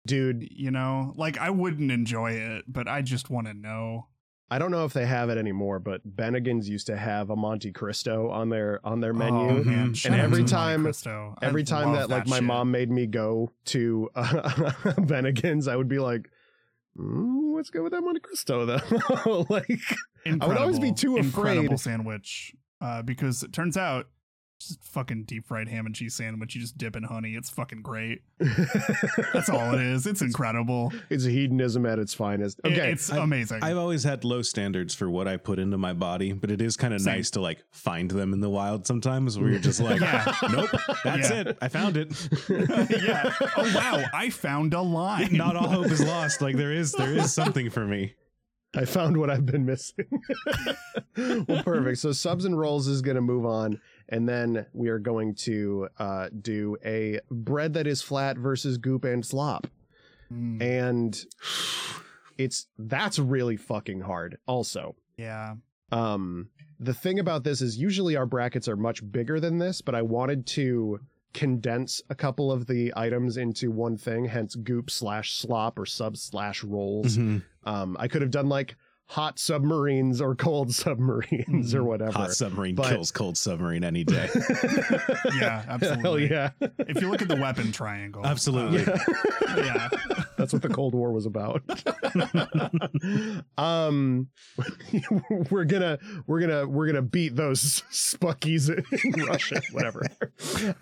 dude. you know? Like I wouldn't enjoy it, but I just want to know. I don't know if they have it anymore, but Bennigan's used to have a Monte Cristo on their on their menu. Oh, man. Mhm. And every time- Cristo. I Every time love that like my mom made me go to uh, Bennigan's, I would be like, mm, "Let's go with that Monte Cristo, though." like, I would always be Incredible- too Incredible afraid. sandwich, uh, because it turns out just fucking deep fried ham and cheese sandwich. You just dip in honey. It's fucking great. That's all it is. It's incredible. it's hedonism at its finest. Okay, it's I- amazing. I've always had low standards for what I put into my body, but it is kind of nice to like find them in the wild sometimes where you're just like, Yeah. nope, that's Yeah. it. I found it. yeah. Oh wow! I found a line. Not all hope is lost. Like there is there is something for me. I found what I've been missing. well, perfect. So subs and rolls is going to move on, and then we are going to uh, do a bread that is flat versus goop and slop, Mm, and it's that's really fucking hard. Also, yeah. um, the thing about this is usually our brackets are much bigger than this, but I wanted to condense a couple of the items into one thing, hence goop slash slop or sub slash rolls. Mhm. Um, I could have done like hot submarines or cold submarines or Mhm. whatever. Hot submarine But- kills cold submarine any day. Yeah, Hell absolutely. yeah. If you look at the weapon triangle, Absolutely. uh, yeah. That's what the Cold War was about. um, we're gonna we're gonna we're gonna beat those Spuckies in Russia, whatever.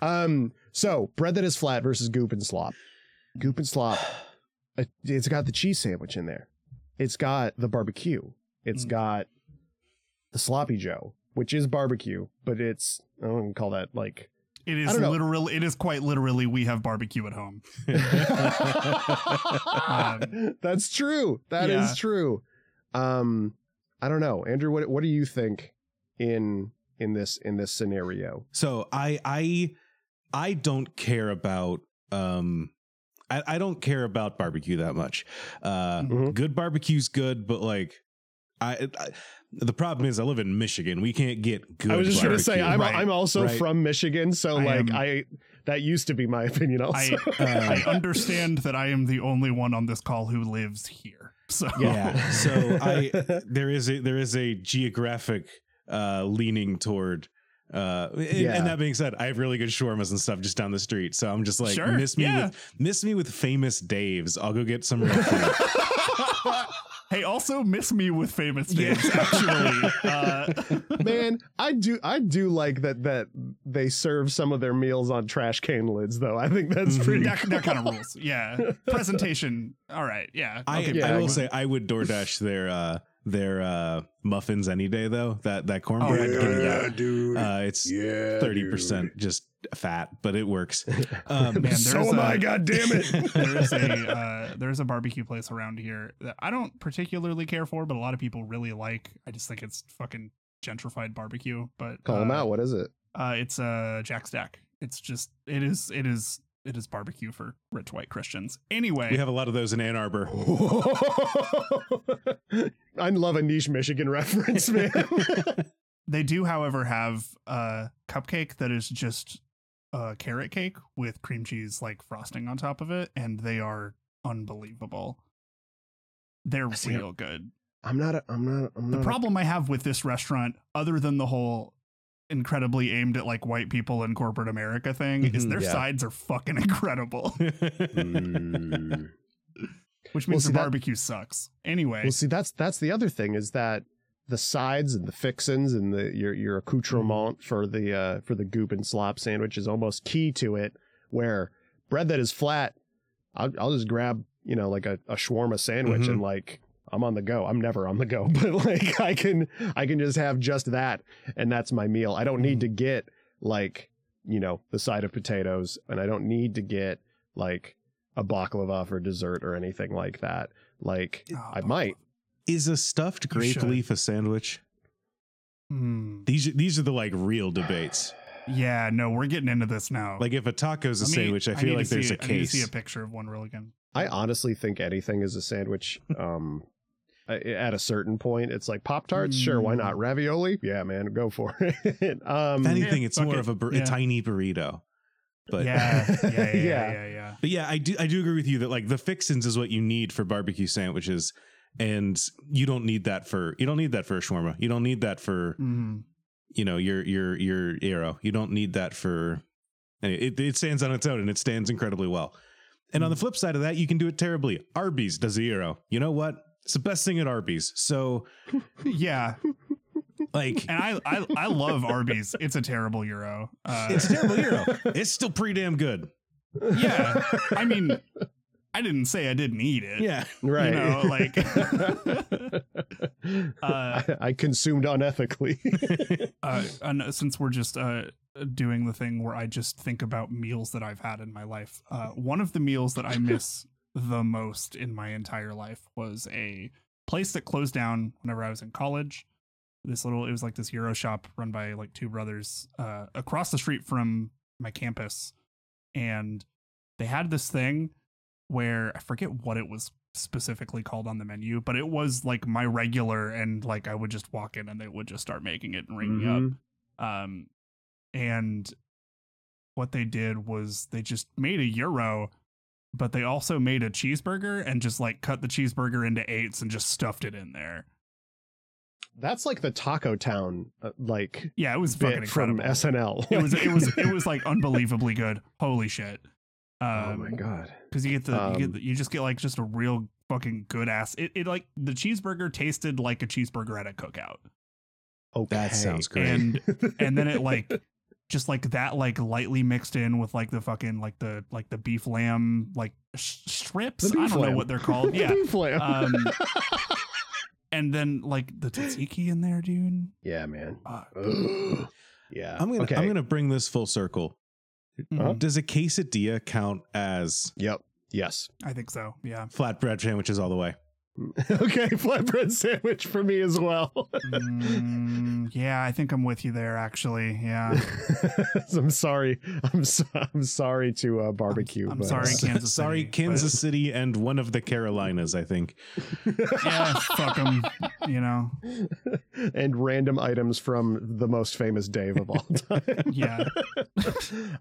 Um, so bread that is flat versus goop and slop. Goop and slop. it- It's got the cheese sandwich in there. It's got the barbecue. It's Mm. got the sloppy Joe, which is barbecue, but it's I don't call that like It I is don't know. literally, it is quite literally, we have barbecue at home. Um, That's true. That is yeah. true. Um, I don't know, Andrew. What what do you think in in this in this scenario? So I I I don't care about um I, I don't care about barbecue that much. Uh Mhm. good barbecue's good, but like I, I the problem is I live in Michigan. We can't get good I was just going to say I'm Right. I'm also Right. from Michigan, so I like am- I that used to be my opinion also. I, Uh, I understand that I am the only one on this call who lives here. So yeah. So I there is a there is a geographic uh leaning toward uh and, Yeah. and that being said, I have really good shawarmas and stuff just down the street. So I'm just like Sure, miss me yeah. with miss me with famous Dave's. I'll go get some real food. Hey, also miss me with famous Yeah. names. Actually, uh, Man, I do I do like that that they serve some of their meals on trash can lids though. I think that's Mhm. pretty that, that kind of rules. Yeah, presentation. All right. Yeah. I, Okay, Yeah, I will say I would DoorDash their uh their uh muffins any day though. That that cornbread, Oh, give me yeah, that. dude. Uh, it's yeah, thirty percent just fat, but it works. Um, Man, so am a- I, god damn it. there is a uh, there's a barbecue place around here that I don't particularly care for, but a lot of people really like. I just think it's fucking gentrified barbecue. But Call uh, them out. What is it? Uh, it's uh, Jack Stack. It's just it is it is it is barbecue for rich white Christians. Anyway, we have a lot of those in Ann Arbor. I love a niche Michigan reference, man. They do, however, have a cupcake that is just a carrot cake with cream cheese like frosting on top of it, and they are unbelievable. They're See, real good. I'm not. A, I'm not. I'm The not. a- problem I have with this restaurant, other than the whole incredibly aimed at like white people in corporate America thing, is Mhm, their yeah. sides are fucking incredible, Mm. which Well, means see, the that- barbecue sucks. Anyway, Well, see, that's that's the other thing is that the sides and the fixins and the your your accoutrement for the uh for the goop and slop sandwich is almost key to it. Where bread that is flat, I'll I'll just grab you know like a, a shawarma sandwich Mhm. and like I'm on the go. I'm never on the go, but like I can I can just have just that and that's my meal. I don't need to get like you know the side of potatoes and I don't need to get like a baklava for dessert or anything like that. Like Oh, I might. Is a stuffed grape leaf a sandwich? Hmm. These these are the like real debates. yeah, no, we're getting into this now. Like if a taco's a me- sandwich, I feel to like there's see- a I need to see a picture of one real again. I honestly think anything is a sandwich. Um, I- at a certain point, it's like Pop Tarts. Sure, why not? Ravioli? Yeah, man, go for it. um, if anything, Yeah, it's more it. of a, bur- Yeah. a tiny burrito. But yeah, yeah, yeah, yeah, Yeah. yeah, yeah. But yeah, I do I do agree with you that like the fixins is what you need for barbecue sandwiches, and you don't need that for you don't need that for a shawarma. You don't need that for Mhm. you know your your your arrow. You don't need that for it. It stands on its own and it stands incredibly well. And on the flip side of that, you can do it terribly. Arby's does the arrow. You know what? It's the best thing at Arby's. So Yeah, like. and I, I I love Arby's. It's a terrible gyro. Uh, It's a terrible hero. It's still pretty damn good. yeah. I mean, I didn't say I didn't eat it. Yeah. right. You know, like- Uh, I, I consumed unethically. uh, and since we're just uh, doing the thing where I just think about meals that I've had in my life, uh, one of the meals that I miss the most in my entire life was a place that closed down whenever I was in college. This little, it was like this Gyro shop run by like two brothers uh, across the street from my campus, and they had this thing where I forget what it was specifically called on the menu, but it was like my regular, and like I would just walk in and they would just start making it and ring me up um and what they did was they just made a gyro, but they also made a cheeseburger and just like cut the cheeseburger into eights and just stuffed it in there. That's like the Taco Town uh, like Yeah, it was fucking from incredible. SNL. it was it was it was like unbelievably good. Holy shit. Um, oh my god. because you get the you get Um, the, you just get like just a real fucking good ass. It, it like the cheeseburger tasted like a cheeseburger at a cookout, Okay. That sounds great. and and then it like just like that like lightly mixed in with like the fucking like the like the beef lamb like sh- strips. I don't know what they're called. The yeah, beef lamb. Um, and then like the tzatziki in there, dude. yeah, man. Uh, yeah. I'm gonna okay. I'm gonna bring this full circle. mhm. Does a quesadilla count as Yep. Yes. I think so. Yeah. flatbread sandwiches all the way? okay, flatbread sandwich for me as well. Mm, yeah, I think I'm with you there. Actually, yeah. I'm sorry. I'm so, I'm sorry to uh, barbecue. I'm but, sorry, Kansas Sorry, City, Kansas City and one of the Carolinas, I think. yeah, fuck them. You know. and random items from the most famous Dave of all time. Yeah.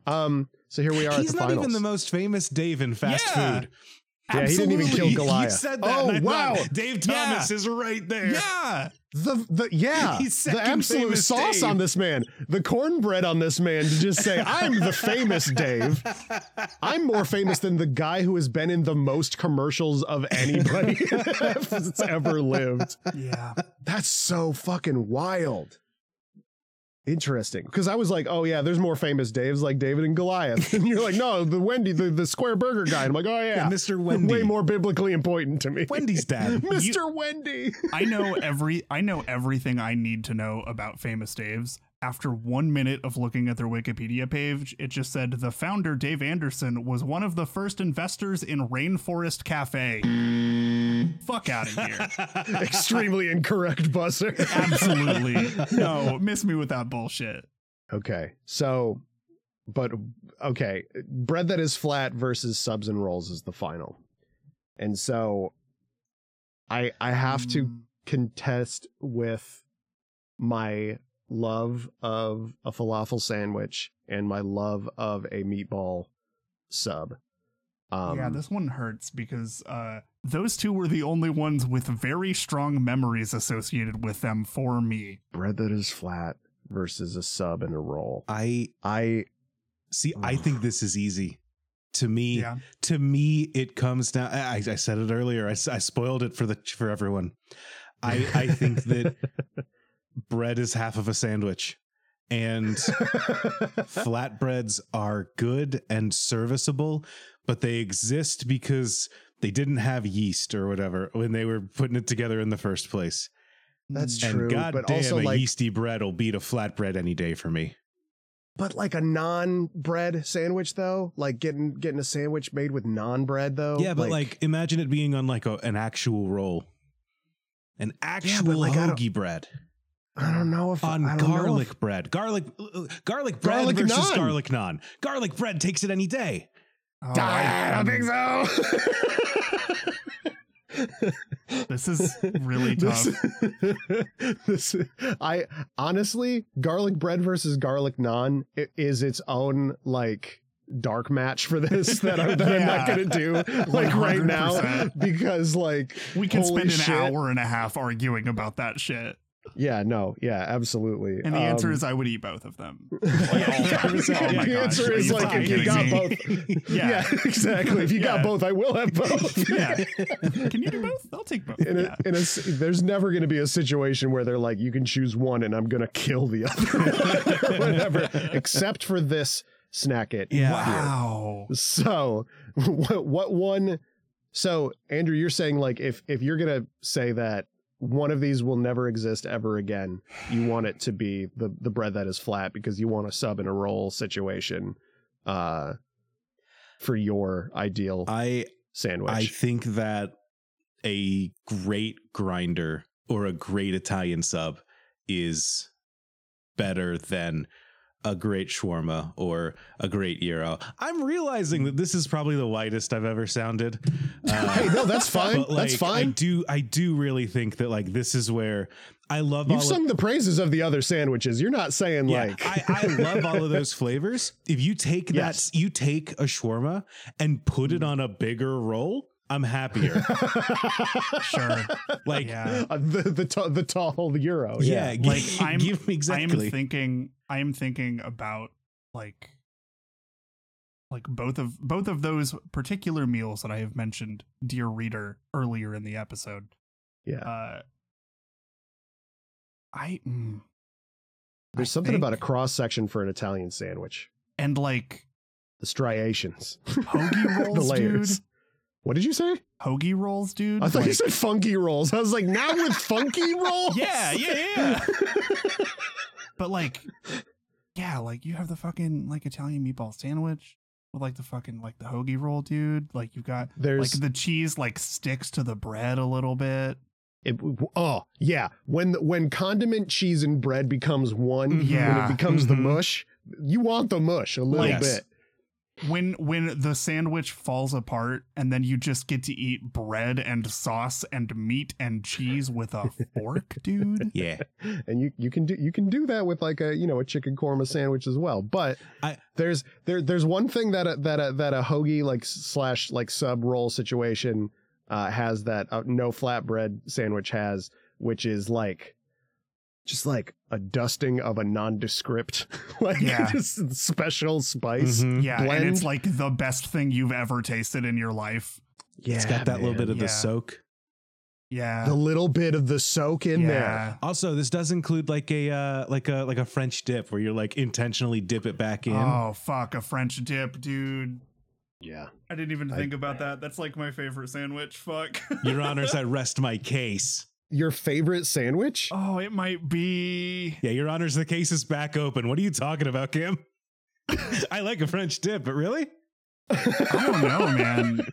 um. So here we are He's at the not finals. even the most famous Dave in fast Yeah. food. Yeah, he didn't even kill You- Goliath. You said that. Oh, wow. thought, Dave Thomas is right there. Yeah. the the yeah He's the absolute sauce Dave. on this man the cornbread on this man to just say i'm the famous dave i'm more famous than the guy who has been in the most commercials of anybody that's ever lived Yeah. that's so fucking wild interesting because i was like oh yeah there's more famous daves like david and goliath and you're like no the wendy the, the square burger guy and i'm like oh yeah, Yeah, Mr. Wendy. way more biblically important to me Wendy's dad. mr wendy I know every I know everything I need to know about famous Daves. After one minute of looking at their Wikipedia page, it just said the founder Dave Anderson was one of the first investors in Rainforest Cafe. Fuck out of here. extremely incorrect buzzer Absolutely. No, miss me with that bullshit. Okay. So, but okay, bread that is flat versus subs and rolls is the final. And so I I have to Mm, contest with my love of a falafel sandwich and my love of a meatball sub. Um yeah, this one hurts because uh, those two were the only ones with very strong memories associated with them for me. bread that is flat versus a sub and a roll. I I see. I think this is easy. To me, Yeah. to me, it comes down. I, I said it earlier. I spoiled it for the for everyone. I I think that bread is half of a sandwich, and flatbreads are good and serviceable, but they exist because they didn't have yeast or whatever when they were putting it together in the first place. That's and True, god but damn, also, a like- yeasty bread will beat a flatbread any day for me. But like a non-bread sandwich though, like getting getting a sandwich made with non-bread though. yeah, but like, imagine it being on like a, an actual roll, an actual like, I don't- hoagie bread I don't know if on I don't know garlic if- bread, garlic uh, garlic bread Garlic versus naan. garlic naan. Garlic bread takes it any day. Oh, I don't think so. This is really tough. This, this- I honestly, garlic bread versus garlic naan is its own like dark match for this that I'm, that I'm not gonna do like right now because like We can holy spend an shit. hour and a half arguing about that shit. Yeah, no, yeah, absolutely. And the answer Um, is I would eat both of them. yeah, Oh the answer are is like if you got kidding both. Yeah. Yeah, exactly. If you got both, I will have both. yeah. Can you do both? I'll take both. In a, in a there's never going to be a situation where they're like, you can choose one and I'm going to kill the other, whatever. Except for this snacket. Yeah. Wow. So, what, what one? So, Andrew, you're saying like if if you're gonna say that one of these will never exist ever again, you want it to be the the bread that is flat because you want a sub and a roll situation, uh, for your ideal I sandwich. I think that a great grinder or a great Italian sub is better than a great shawarma or a great gyro. I'm realizing that this is probably the whitest I've ever sounded. Uh, hey, no, that's fine. but, that's like, I fine. do I do really think that like this is where I love You've all sung of, the praises of the other sandwiches. You're not saying yeah, like I, I love all of those flavors. If you take that, you take a shawarma and put it on a bigger roll, I'm happier. Sure. Like, Yeah. Uh, the the ta- the tall gyro. yeah, Yeah. Like, I'm- give me exactly. I am thinking I am thinking about like like both of both of those particular meals that I have mentioned, dear reader, earlier in the episode. Yeah. Uh I mm, There's I something about a cross section for an Italian sandwich. and like The striations. hoagie rolls, the layers. dude. What did you say? Hoagie rolls, dude. I thought you said funky rolls. I was like, now with funky rolls? Yeah, yeah, yeah. But like, yeah, like you have the fucking like Italian meatball sandwich with like the fucking like the hoagie roll, dude. Like you've got There's like the cheese like sticks to the bread a little bit. it, oh yeah when when condiment cheese and bread becomes one yeah, when Yeah. it becomes the Mhm. mush you want the mush a little Like- bit When when the sandwich falls apart and then you just get to eat bread and sauce and meat and cheese with a fork, dude. yeah. and you you can do you can do that with like a you know a chicken korma sandwich as well but I- there's there there's one thing that a, that a, that a hoagie like slash like sub roll situation uh has that uh, no flatbread sandwich has which is like just like a dusting of a nondescript like Yeah. just special spice Mhm. Yeah, and it's like the best thing you've ever tasted in your life. yeah It's got that little bit of the soak. Yeah. the little bit of the soak in there. Also, this does include like a uh, like a like a French dip where you're like intentionally dip it back in. Oh fuck, a French dip, dude. yeah I didn't even I- think about that. That's like my favorite sandwich. Fuck. Your honors, I rest my case. Your favorite sandwich oh, it might be. Yeah, your honors, the case is back open. What are you talking about, Kim? I like a French dip, but really? I don't know, man.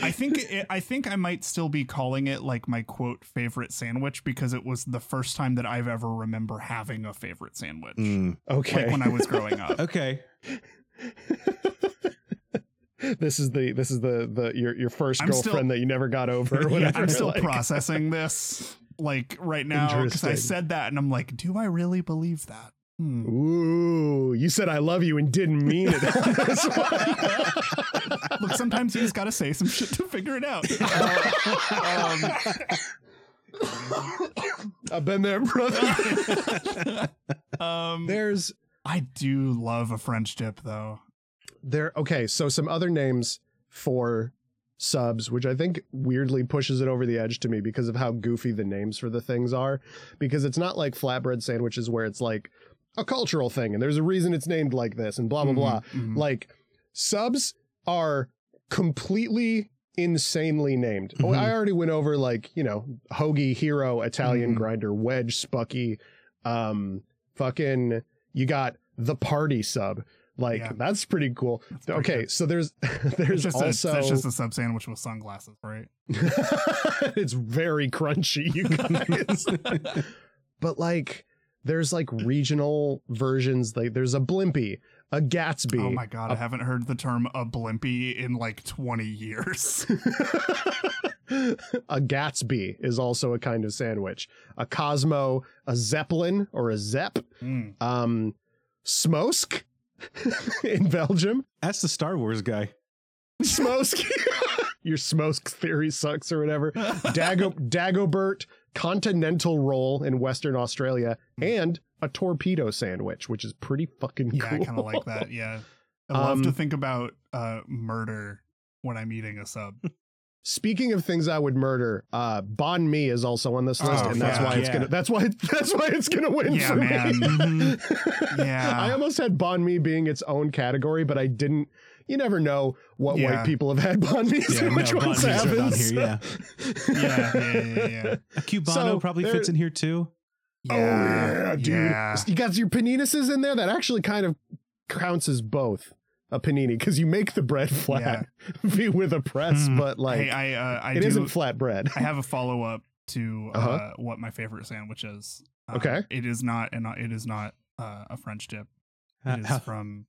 I think it, I think I might still be calling it like my quote favorite sandwich because it was the first time that I've ever remember having a favorite sandwich. Mm, okay Like when I was growing up. okay. this is the this is the the your your 1st I'm girlfriend still- that you never got over. Or Yeah, whatever. I'm still like- processing this like right now because I said that and I'm like, do I really believe that? Hmm. Ooh, you said I love you and didn't mean it. on this one. Look, sometimes you just got to say some shit to figure it out. Uh, I've been there, brother. um, um, There's I do love a French dip though. There. Okay, so some other names for subs, which I think weirdly pushes it over the edge to me because of how goofy the names for the things are. Because it's not like flatbread sandwiches where it's like a cultural thing and there's a reason it's named like this and blah blah blah. Mhm, mhm. Like subs are completely insanely named. Oh, Mhm. I already went over like, you know, hoagie, hero, Italian Mhm. grinder, wedge, spucky, um fucking you got the party sub. Like Yeah. that's pretty cool. That's pretty okay, good. so there's there's just, also a, it's just a sub sandwich with sunglasses, right? it's very crunchy, you guys. but like there's like regional versions like there's a blimpy, a Gatsby. Oh my god, I haven't heard the term a blimpy in like 20 years. a Gatsby is also a kind of sandwich. A Cosmo, a Zeppelin or a Zepp, Mm. um, Smosk in Belgium. That's the Star Wars guy. Smosk. Your Smosk theory sucks or whatever. Dago Dagobert continental roll in Western Australia and a torpedo sandwich, which is pretty fucking Yeah, cool. I kind of like that. Yeah. I love to Um, think about uh, murder when I'm eating a sub. Speaking of things I would murder, uh Banh Mi is also on this list, Oh, and that's fuck why it's yeah. gonna that's why that's why it's gonna win Yeah, for man. me. Mhm. Yeah. I almost had Banh Mi being its own category, but I didn't you never know what Yeah. white people have had Banh Mi's Yeah, and which no, ones Banh Mi's are down haven't. here, yeah. yeah, yeah, yeah, yeah. A Cubano So, probably there- fits in here too. Oh yeah, dude. yeah. You got your paninis in there. That actually kind of counts as both a panini because you make the bread flat be with a press, Hmm. but like hey, I, uh, I it do, not flat bread. I have a follow up to uh, Uh-huh. what my favorite sandwich is. Uh, Okay. It is not, and it is not uh, a French dip. It is from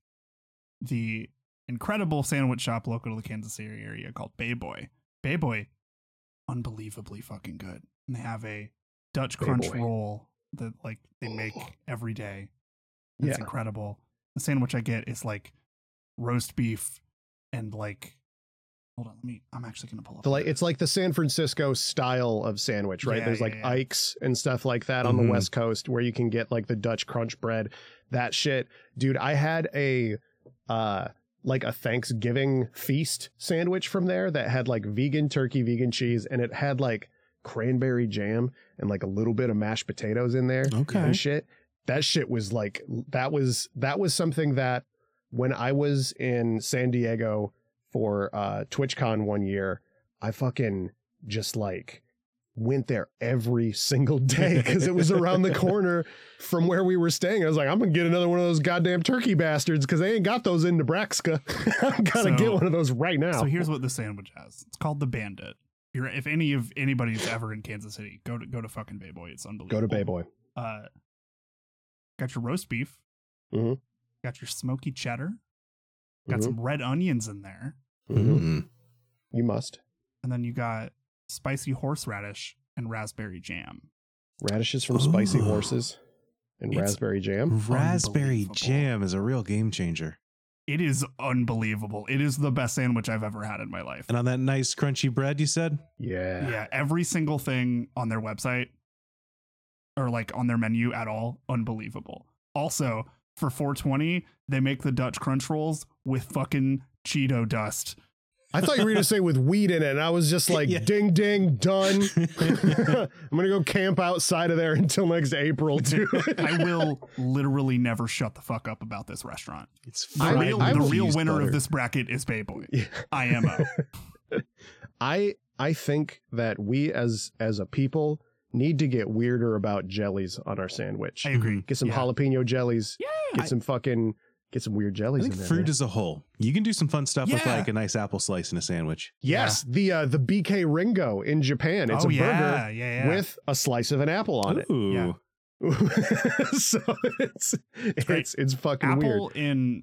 the incredible sandwich shop local to the Kansas City area called Bay Boy. Bay Boy, unbelievably fucking good. And they have a Dutch Bay Crunch boy. roll that like they make every day. It's Yeah. incredible. The sandwich I get is like roast beef and like hold on, let me I'm actually gonna pull up The, like it's like the San Francisco style of sandwich, right? Yeah, There's yeah, like yeah. Ike's and stuff like that on Mhm. the West Coast where you can get like the Dutch crunch bread. That shit. Dude, I had a uh like a Thanksgiving feast sandwich from there that had like vegan turkey, vegan cheese, and it had like cranberry jam and like a little bit of mashed potatoes in there Okay. and shit. That shit was like that was that was something that when I was in San Diego for uh TwitchCon one year, I fucking just like went there every single day because it was around the corner from where we were staying. I was like, I'm gonna get another one of those goddamn turkey bastards because they ain't got those in Nebraska. I'm gonna So- get one of those right now. So here's what the sandwich has. It's called the Bandit. You're, if any of anybody's ever in Kansas City, go to go to fucking Bay Boy. It's unbelievable. Go to Bay Boy. Uh, got your roast beef. Mhm. Got your smoky cheddar. Got Mhm. some red onions in there, Mhm. Mm. You must. and then you got spicy horseradish and raspberry jam. Radishes from Spicy Horses and It's- raspberry jam. Raspberry jam is a real game changer. It is unbelievable. It is the best sandwich I've ever had in my life. And on that nice crunchy bread, you said? Yeah. yeah, every single thing on their website or like on their menu at all, unbelievable. Also, for 420, they make the Dutch crunch rolls with fucking Cheeto dust. I thought you were going to say with weed in it. And I was just like, Yeah. ding, ding, done. I'm going to go camp outside of there until next April, dude. I will literally never shut the fuck up about this restaurant. It's The I- real, I the real winner butter. of this bracket is Bayboy. Yeah. IMO. I I think that we as as a people need to get weirder about jellies on our sandwich. I agree. Get some Yeah. jalapeno jellies. Yeah. Get I- some fucking get some weird I jellies think in there. fruit man. as a whole. You can do some fun stuff with like a nice apple slice in a sandwich. yes, the uh, the BK Ringo in Japan. It's oh, a yeah, burger yeah, yeah. with a slice of an apple on it. Ooh. Yeah. so it's great. it's it's fucking weird. Apple in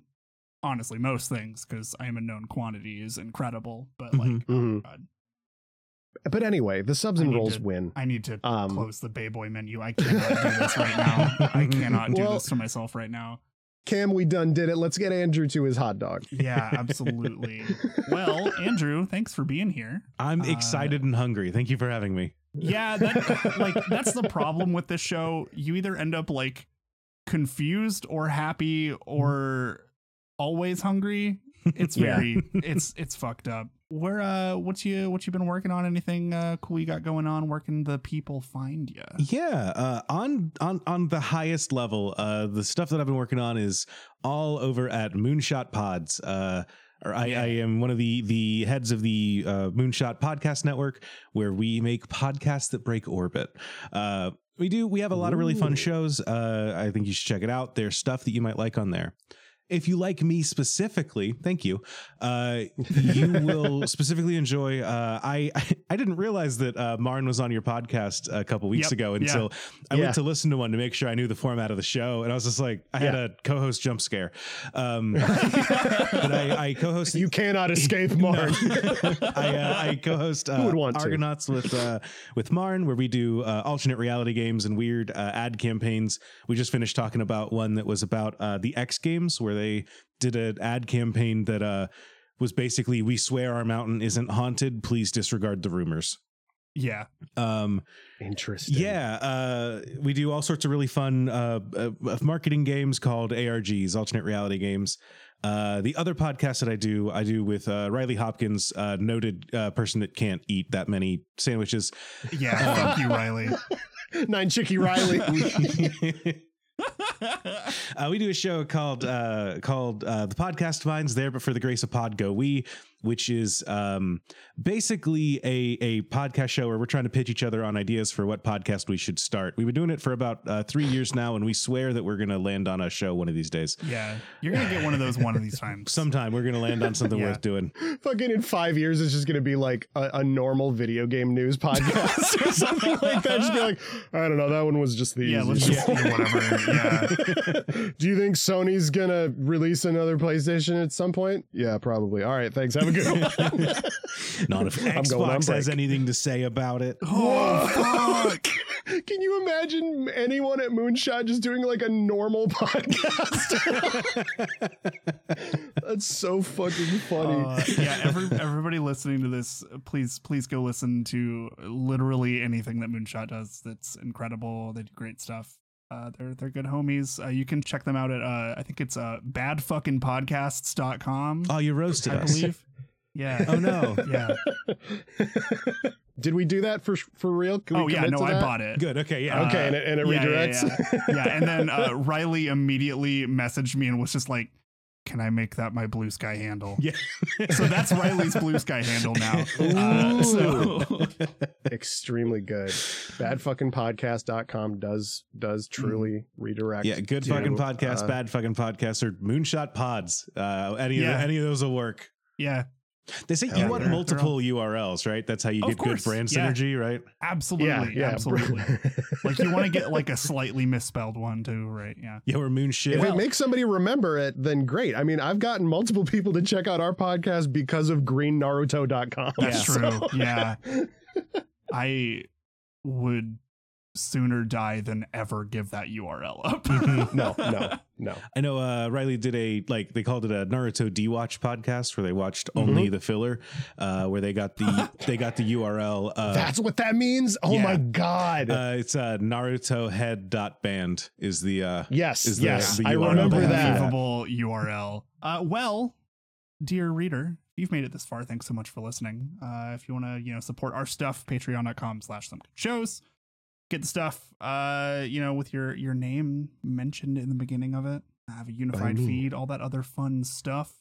honestly most things because I am a known quantity is incredible, but like Mhm. oh Mhm. god, But anyway, the subs and rolls to- win. I need to Um, close the Bayboy menu. I cannot do this right now. I cannot do Well- this to myself right now. Kam, we done did it. Let's get Andrew to his hot dog. Yeah, absolutely. well, Andrew, thanks for being here. I'm Uh, excited and hungry. Thank you for having me. Yeah, that like that's the problem with this show. You either end up like confused or happy or always hungry. It's Yeah. very it's it's fucked up. Where uh what's you what you been working on? Anything uh cool you got going on? Where can the people find you? Yeah, uh, on on on the highest level, uh, the stuff that I've been working on is all over at Moonshot Pods. Uh, or I, I am one of the the heads of the uh, Moonshot Podcast Network, where we make podcasts that break orbit. Uh, we do. We have a lot of really fun shows. Uh, I think you should check it out. There's stuff that you might like on there. If you like me specifically, thank you. Uh, you will specifically enjoy. Uh, I I didn't realize that uh, Marn was on your podcast a couple weeks Yep, ago yeah. until I Yeah. went to listen to one to make sure I knew the format of the show, and I was just like, I had a co-host jump scare. Um, but I, I co-host. You cannot escape Mark. I, uh, I co-host uh, Who would want to? Argonauts with uh, with Marn, where we do uh, alternate reality games and weird uh, ad campaigns. We just finished talking about one that was about uh, the X Games, where they did an ad campaign that uh, was basically "We swear our mountain isn't haunted. Please disregard the rumors." Yeah. Um, Interesting. yeah, uh, we do all sorts of really fun uh, uh, marketing games called ARGs, alternate reality games. Uh, the other podcast that I do, I do with uh, Riley Hopkins, uh, noted uh, person that can't eat that many sandwiches. Yeah. fuck you, Riley. Nine Chicky Riley. uh, we do a show called uh, called uh, the Podcast Vines there, but for the grace of Pod Go. We, which is um, basically a a podcast show where we're trying to pitch each other on ideas for what podcast we should start. We've been doing it for about uh, three years now, and we swear that we're going to land on a show one of these days. Yeah. You're gonna get one of those one of these times. Sometime we're going to land on something Yeah. worth doing. Fucking in five years, it's just going to be like a, a normal video game news podcast or something like that. Just be like, I don't know, that one was just the yeah, let's just do whatever. Yeah. Do you think Sony's gonna release another PlayStation at some point? Yeah, probably. All right, thanks. Have a good one. Not if I'm going on Xbox has anything to say about it. Oh fuck. Can you imagine anyone at Moonshot just doing like a normal podcast? That's so fucking funny. Uh, yeah, every, everybody listening to this, please, please go listen to literally anything that Moonshot does. That's incredible. They do great stuff. Uh, they're they're good homies. Uh, you can check them out at uh, I think it's uh, badfuckingpodcasts.com. Oh, you roasted I us. believe. Yeah. Oh no. Yeah. Did we do that for for real? Can we Oh yeah. No, I bought it. Good. Okay. Yeah. Okay, and it, and it yeah, yeah, redirects. Yeah, yeah. and then uh, Riley immediately messaged me and was just like, "Can I make that my Bluesky handle?" Yeah. So that's Riley's Bluesky handle now. Uh, so Extremely good. Badfuckingpodcast.com does does truly redirect. yeah. Good to, fucking podcast. uh, bad fucking podcast. Or moonshot pods. Uh, any Yeah. of the, any of those will work. yeah, They say Hell you want multiple URLs, right? That's how you get good brand yeah. synergy, right? absolutely, yeah, yeah. absolutely. like you want to get like a slightly misspelled one too, right? Yeah. Yeah, we're moon shit. if it makes somebody remember it, then great. I mean, I've gotten multiple people to check out our podcast because of greennaruto.com. That's Yeah. true. Yeah. I would sooner die than ever give that URL up. No, no, no. I know uh, Riley did a like they called it a Naruto D watch podcast where they watched only the filler, uh, where they got the they got the URL. Uh, That's what that means? Oh yeah. my god. uh, it's uh, Naruto head dot band is the uh, yes, is the- yes. the I URL remember that. Unbelievable URL. Uh, well, dear reader, you've made it this far, thanks so much for listening. Uh, if you want to, you know, support our stuff, patreon.com slash some shows. Get the stuff, uh, you know, with your your name mentioned in the beginning of it. Have a unified feed, all that other fun stuff.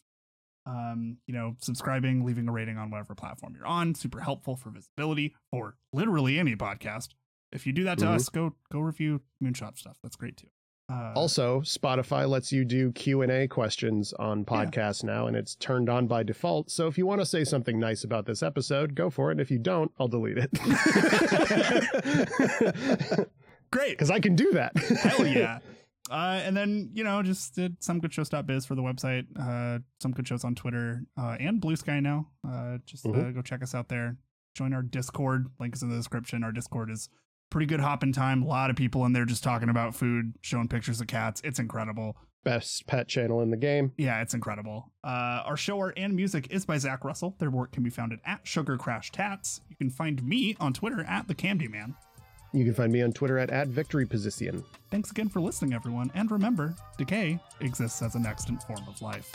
Um, you know, subscribing, leaving a rating on whatever platform you're on, super helpful for visibility for literally any podcast. If you do that to Mhm. us, go go review Moonshot stuff. That's great too. Uh, Also, Spotify lets you do Q&A questions on Yeah. podcasts now and it's turned on by default. So if you want to say something nice about this episode, go for it. And if you don't, I'll delete it. great. Cuz I can do that. Hell yeah. Uh, and then, you know, just did somegoodShows.biz for the website, uh, some good shows on Twitter, uh, and Bluesky now. Uh, just uh, Mhm. go check us out there. Join our Discord. Link is in the description. Our Discord is pretty good hopping time. A lot of people in there just talking about food, showing pictures of cats. It's incredible. Best pet channel in the game. Yeah, it's incredible. Uh, our show art and music is by Zach Russell. Their work can be found at Sugar Crash Tats. You can find me on Twitter at the Camdy Man. You can find me on Twitter at, at Victory Position. Thanks again for listening, everyone. And remember, decay exists as an extant form of life.